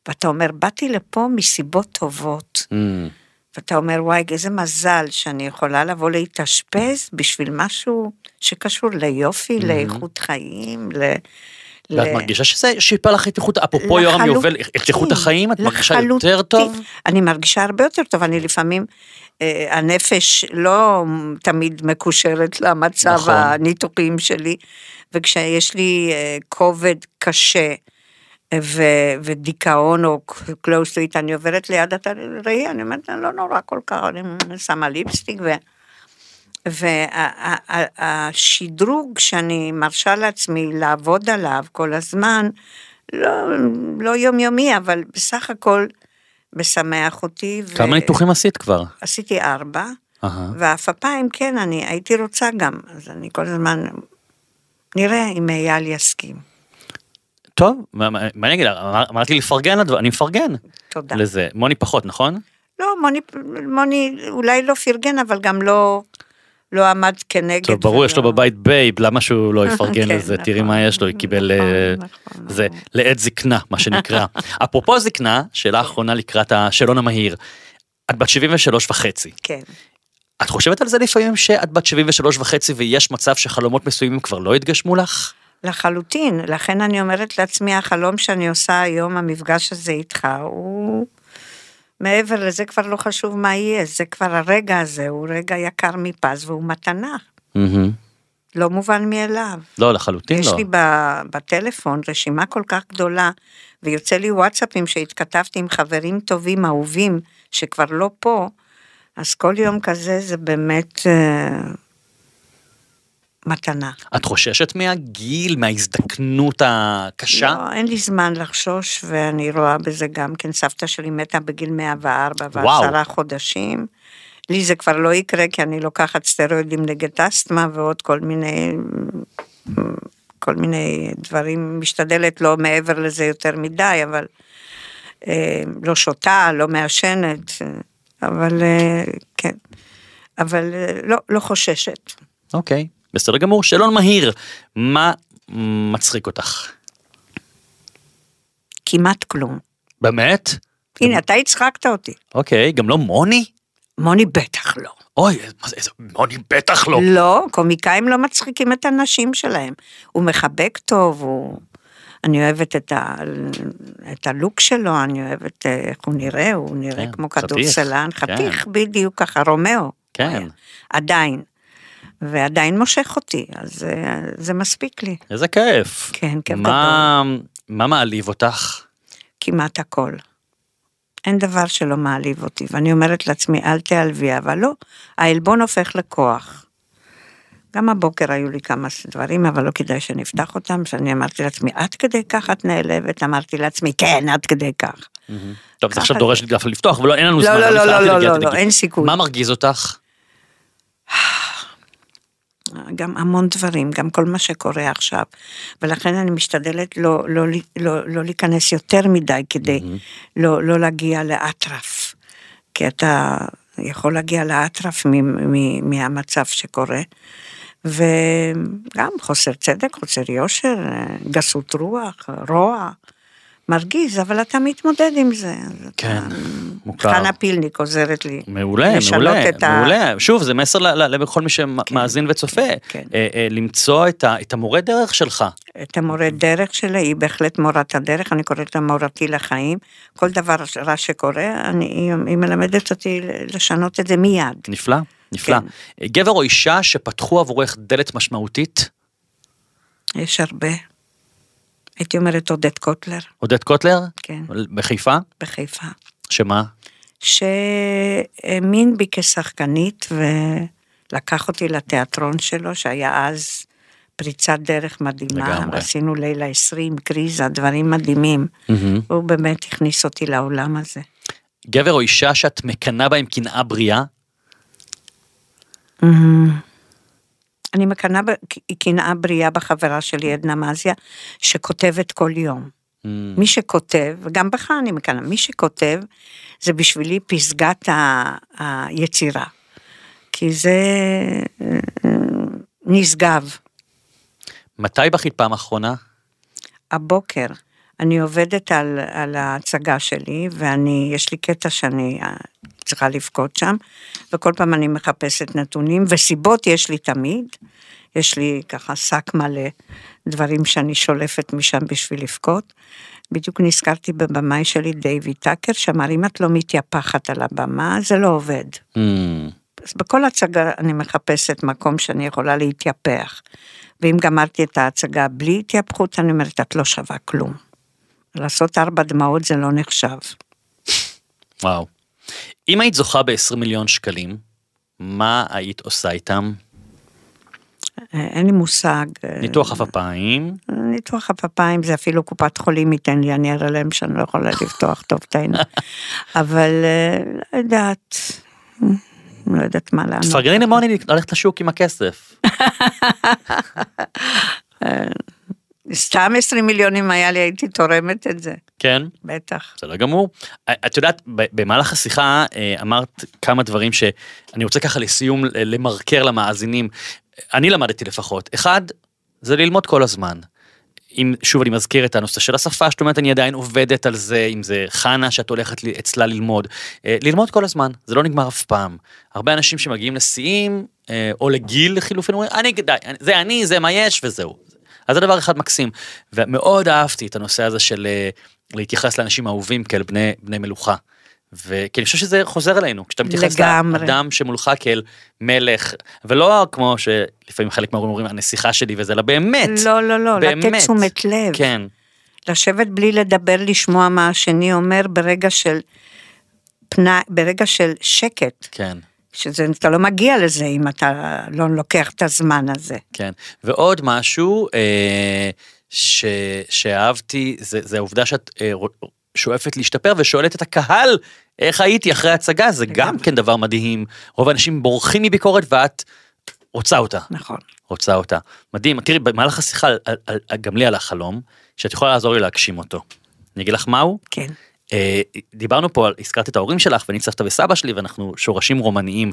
ואתה אומר, באתי לפה מסיבות טובות. אמ, ואתה אומר, וואי, איזה מזל שאני יכולה לבוא להתאשפז בשביל משהו שקשור ליופי, לאיכות חיים, ל... ואת ל- מרגישה שזה שיפר לך את איכות, אפרופו יורם יובל, את איכות החיים, את מרגישה יותר. טוב? אני מרגישה הרבה יותר טוב, אני לפעמים, אה, הנפש לא תמיד מקושרת למצב נכון. הניתוחים שלי, וכשיש לי אה, כובד קשה, ו, ודיכאון או close to it, אני עוברת ליד הראי, אני אומרת, לא נורא כל כך, אני שמה ליפסטיק, ו... והשדרוג שאני מרשה לעצמי לעבוד עליו כל הזמן, לא, לא יומיומי, אבל בסך הכל משמח אותי. כמה ניתוחים עשית כבר? עשיתי ארבע, ואף הפעם כן, אני הייתי רוצה גם, אז אני כל הזמן, נראה אם אייל יסכים. טוב, מה, מה אני אגיד, אמרתי לפרגן, אני מפרגן. תודה. לזה. מוני פחות, נכון? לא, מוני, מוני אולי לא פרגן, אבל גם לא... לא עמד כנגד. טוב, ברור, יש לו בבית babe, למה שהוא לא יפרגן כן, לזה? תראי נכון, מה יש לו, הוא קיבל... נכון, אה, נכון, זה נכון. לעת זקנה, מה שנקרא. אפרופו זקנה, שאלה אחרונה לקראת השאלון המהיר. את בת 73 וחצי. כן. את חושבת על זה לפעמים שאת בת 73 וחצי ויש מצב שחלומות מסוימים כבר לא התגשמו לך? לחלוטין, לכן אני אומרת לעצמי, החלום שאני עושה היום, המפגש הזה איתך, הוא... מעבר לזה כבר לא חשוב מה יהיה, זה כבר הרגע הזה, הוא רגע יקר מפז והוא מתנה, לא מובן מאליו. לא, לחלוטין יש לא. לי ב- בטלפון רשימה כל כך גדולה, ויוצא לי וואטסאפים שהתכתבתי עם חברים טובים, אהובים, שכבר לא פה, אז כל יום כזה זה באמת אה, מתנה. את חוששת מהגיל, מההזדקנות הקשה? לא, אין לי זמן לחשוש, ואני רואה בזה גם כן, סבתא שלי מתה בגיל 104 וואו. ועשרה חודשים. לי זה כבר לא יקרה, כי אני לוקחת סטרואידים נגד אסתמה ועוד כל מיני, כל מיני דברים, משתדלת לא מעבר לזה יותר מדי, אבל אה, לא שותה, לא מעשנת, אבל אה, כן, אבל אה, לא, לא חוששת. אוקיי, בסדר גמור. שאלון מהיר, מה מצחיק אותך? כמעט כלום. באמת? הנה, אתה הצחקת אותי. אוקיי, גם לא מוני? מוני בטח לא. אוי, מה זה, איזה מוני בטח לא. לא, קומיקאים לא מצחיקים את הנשים שלהם. הוא מחבק טוב, הוא... אני אוהבת את, ה... את הלוק שלו, אני אוהבת אה, איך הוא נראה, הוא נראה כן, כמו חתיך, כדורסלן, כן. חתיך בדיוק ככה, רומאו. כן. עדיין. ועדיין מושך אותי, אז אה, זה מספיק לי, איזה כיף. כן, כיף מה, מה מעליב אותך? כמעט הכל. אין דבר שלא מעליב אותי, ואני אומרת לעצמי, אל תיעלבי, אבל לא, העלבון הופך לכוח. גם הבוקר היו לי כמה דברים, אבל לא כדאי שנפתח אותם, שאני אמרתי לעצמי, עד כדי כך את נעלבת? אמרתי לעצמי, כן, עד כדי כך. טוב, זה עכשיו זה. דורש דווקא לפתוח, ולא, אין לנו לא, זמן. לא, אבל לא, לא, לא, לא, תדאגי. אין סיכוי. מה מרגיז אותך? גם המון דברים, גם כל מה שקורה עכשיו. ולכן אני משתדלת לא, לא, לא, לא להיכנס יותר מדי כדי לא, לא להגיע לאטרף. כי אתה יכול להגיע לאטרף מ- מ- מהמצב שקורה. וגם חוסר צדק, חוסר יושר, גסות רוח, רוע. מרגיז, אבל אתה מתמודד עם זה. כן, אתה- מוכר. חנה פילניק עוזרת לי. מעולה, מעולה, את ה- מעולה. שוב, זה מסר לכל מי שמאזין וצופה. כן. אה, אה, למצוא את ה- את המורה דרך שלך. את המורה דרך שלה, היא בהחלט מורת הדרך, אני קוראת לה מורתי לחיים. כל דבר רע שקורה, אני, היא, היא מלמדת אותי לשנות את זה מיד. נפלא, נפלא. כן. גבר או אישה שפתחו עבורך דלת משמעותית? יש הרבה. הייתי אומרת עודד קוטלר, עודד קוטלר? כן, בחיפה? בחיפה, שמה? שהאמין בי כשחקנית ולקח אותי לתיאטרון שלו, שהיה אז פריצת דרך מדהימה. לגמרי. עשינו לילה עשרים, קריזה, דברים מדהימים. מהמם. הוא באמת הכניס אותי לעולם הזה. גבר או אישה שאת מקנאה בהם קנאה בריאה? אני מקנאה קנאה בריאה בחברה שלי, עדנה מזיה, שכותבת כל יום. מי שכותב, וגם בך אני מקנאה, מי שכותב, זה בשבילי פסגת ה- היצירה. כי זה אה, נשגב. מתי בכית פעם אחרונה? הבוקר אני עובדת על, על ההצגה שלי, ואני, יש לי קטע שאני אה, צריכה לבכות שם, וכל פעם אני מחפשת נתונים, וסיבות יש לי תמיד. יש לי ככה שק מלא דברים שאני שולפת משם בשביל לבכות. בדיוק נזכרתי בבמאי שלי, דייוויד טאקר, שאמר, אם את לא מתייפחת על הבמה, זה לא עובד. Hmm, אז בכל הצגה אני מחפשת מקום שאני יכולה להתייפח. ואם גמרתי את ההצגה בלי התייפחות, אני אומרת, את לא שווה כלום. לעשות ארבע דמעות זה לא נחשב. וואו. אם היית זוכה ב-20 מיליון שקלים, מה היית עושה איתם? אה, אין לי מושג. אה, ניתוח אפפיים, ניתוח הפפיים זה אפילו קופת חולים ייתן לי, אני אראה להם שאני לא יכולה לפתוח טוב את העיניים. אבל אה, לא יודעת, לא יודעת מה לענות. תפרגני למוני ללכת לשוק עם הכסף. סתם 20 מיליון אם היה לי הייתי תורמת את זה, כן? בטח. בסדר גמור. את יודעת, במהלך השיחה אה, אמרת כמה דברים שאני רוצה ככה לסיום למרקר למאזינים. אני למדתי לפחות. אחד, זה ללמוד כל הזמן. אם שוב אני מזכיר את הנושא של השפה, שאת אומרת אני עדיין עובדת על זה, אם זה חנה שאת הולכת אצלה ללמוד. אה, ללמוד כל הזמן, זה לא נגמר אף פעם. הרבה אנשים שמגיעים לשיאים, אה, או לגיל לחילופין, אומרים, אני, די, זה אני, זה מה יש וזהו. אז זה דבר אחד מקסים. ומאוד אהבתי את הנושא הזה של אה, להתייחס לאנשים אהובים כאל בני, בני מלוכה. וכי אני חושב שזה חוזר אלינו, כשאתה מתייחס לגמרי. לאדם שמולך כאל מלך, ולא כמו שלפעמים חלק מההורים אומרים הנסיכה שלי וזה, אלא באמת. לא, לא, לא, לתת באמת. תשומת לב. כן, לשבת בלי לדבר, לשמוע מה השני אומר ברגע של פנאי, ברגע של שקט. כן. שזה, אתה לא מגיע לזה אם אתה לא לוקח את הזמן הזה. כן, ועוד משהו אה, ש, שאהבתי, זה, זה העובדה שאת אה, שואפת להשתפר ושואלת את הקהל איך הייתי אחרי הצגה, זה גם. כן דבר מדהים. רוב האנשים בורחים מביקורת ואת רוצה אותה, נכון. רוצה אותה. מדהים, תראי, במהלך השיחה, על, על, על, גם לי על החלום, שאת יכולה לעזור לי להגשים אותו. אני אגיד לך מהו? כן. אה, דיברנו פה על, הזכרת את ההורים שלך ואני סבתא וסבא שלי ואנחנו שורשים רומניים.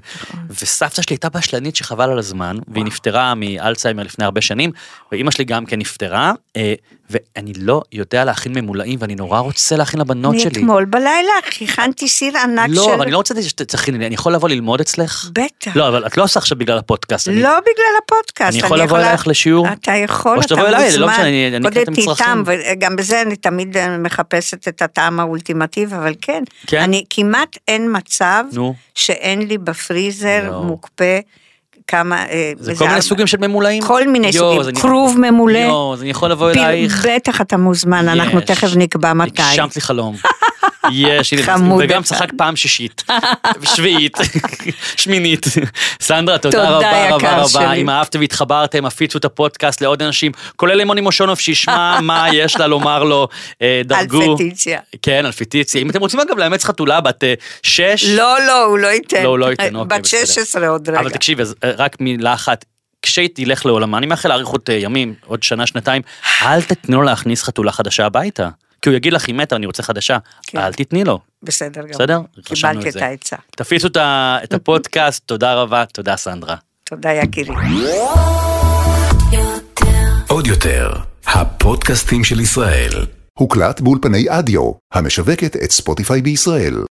וסבתא שלי הייתה בשלנית שחבל על הזמן והיא נפטרה מאלצהיימר לפני הרבה שנים ואימא שלי גם כן נפטרה. אה, ואני לא יודע להכין ממולאים ואני נורא רוצה להכין לבנות אני שלי. אתמול בלילה הכנתי סיר ענק של... לא, אבל אני לא רוצה שתכיני לי, אני יכול לבוא ללמוד אצלך? בטח. לא, אבל את לא עושה עכשיו בגלל הפודקאסט. אני- לא בגלל הפודקאסט. אני יכול לבוא יכולה- אלייך לשיעור? אתה יכול, או אתה שתבואי אליי, מוזמן. לא משנה, אני- אני אקנה את המצרכים. וגם בזה אני תמיד אה, מחפשת את הטעם האולטימטיבי, אבל כן. כן? אני כמעט אין מצב נו. שאין לי בפריזר יואו. מוקפא כמה... אה, זה כל מיני סוגים של ממולאים? כל מיני סוגים, כרוב ממולא. יואו, אז אני יכול לבוא אלייך. בטח אתה מוזמן, אנחנו. תכף נקבע מתי. הגשמת לי חלום. יש, וגם. צחק פעם שישית, שביעית, שמינית. סנדרה, תודה רבה רבה רבה. אם אהבתם והתחברתם, הפיצו את הפודקאסט לעוד אנשים, כולל למוני מושונוב, שישמע מה יש לה לומר לו, אה, דרגו. אלפטיציה. כן, על פטיציה. אם אתם רוצים אגב לאמץ חתולה בת אה, שש, לא, לא, הוא לא ייתן. לא, הוא לא ייתן, אוקיי, בת בסדר. 16 עוד רגע. אבל תקשיבי, אה, רק מילה אחת. כשהיא תלך לעולמה, אני מאחל לאריכות אה, ימים, עוד שנה, שנתיים, אל תתני לו להכניס חתולה חדשה הביתה. כי הוא יגיד לך, היא מתה, אני רוצה חדשה. כן. אל תתני לו. בסדר גמור. בסדר? קיבלתי את. העצה. ה- את הפודקאסט, תודה רבה, תודה סנדרה. תודה יקירי. עוד יותר, הפודקאסטים של ישראל. הוקלט באולפני אדיו, המשווקת את ספוטיפיי בישראל.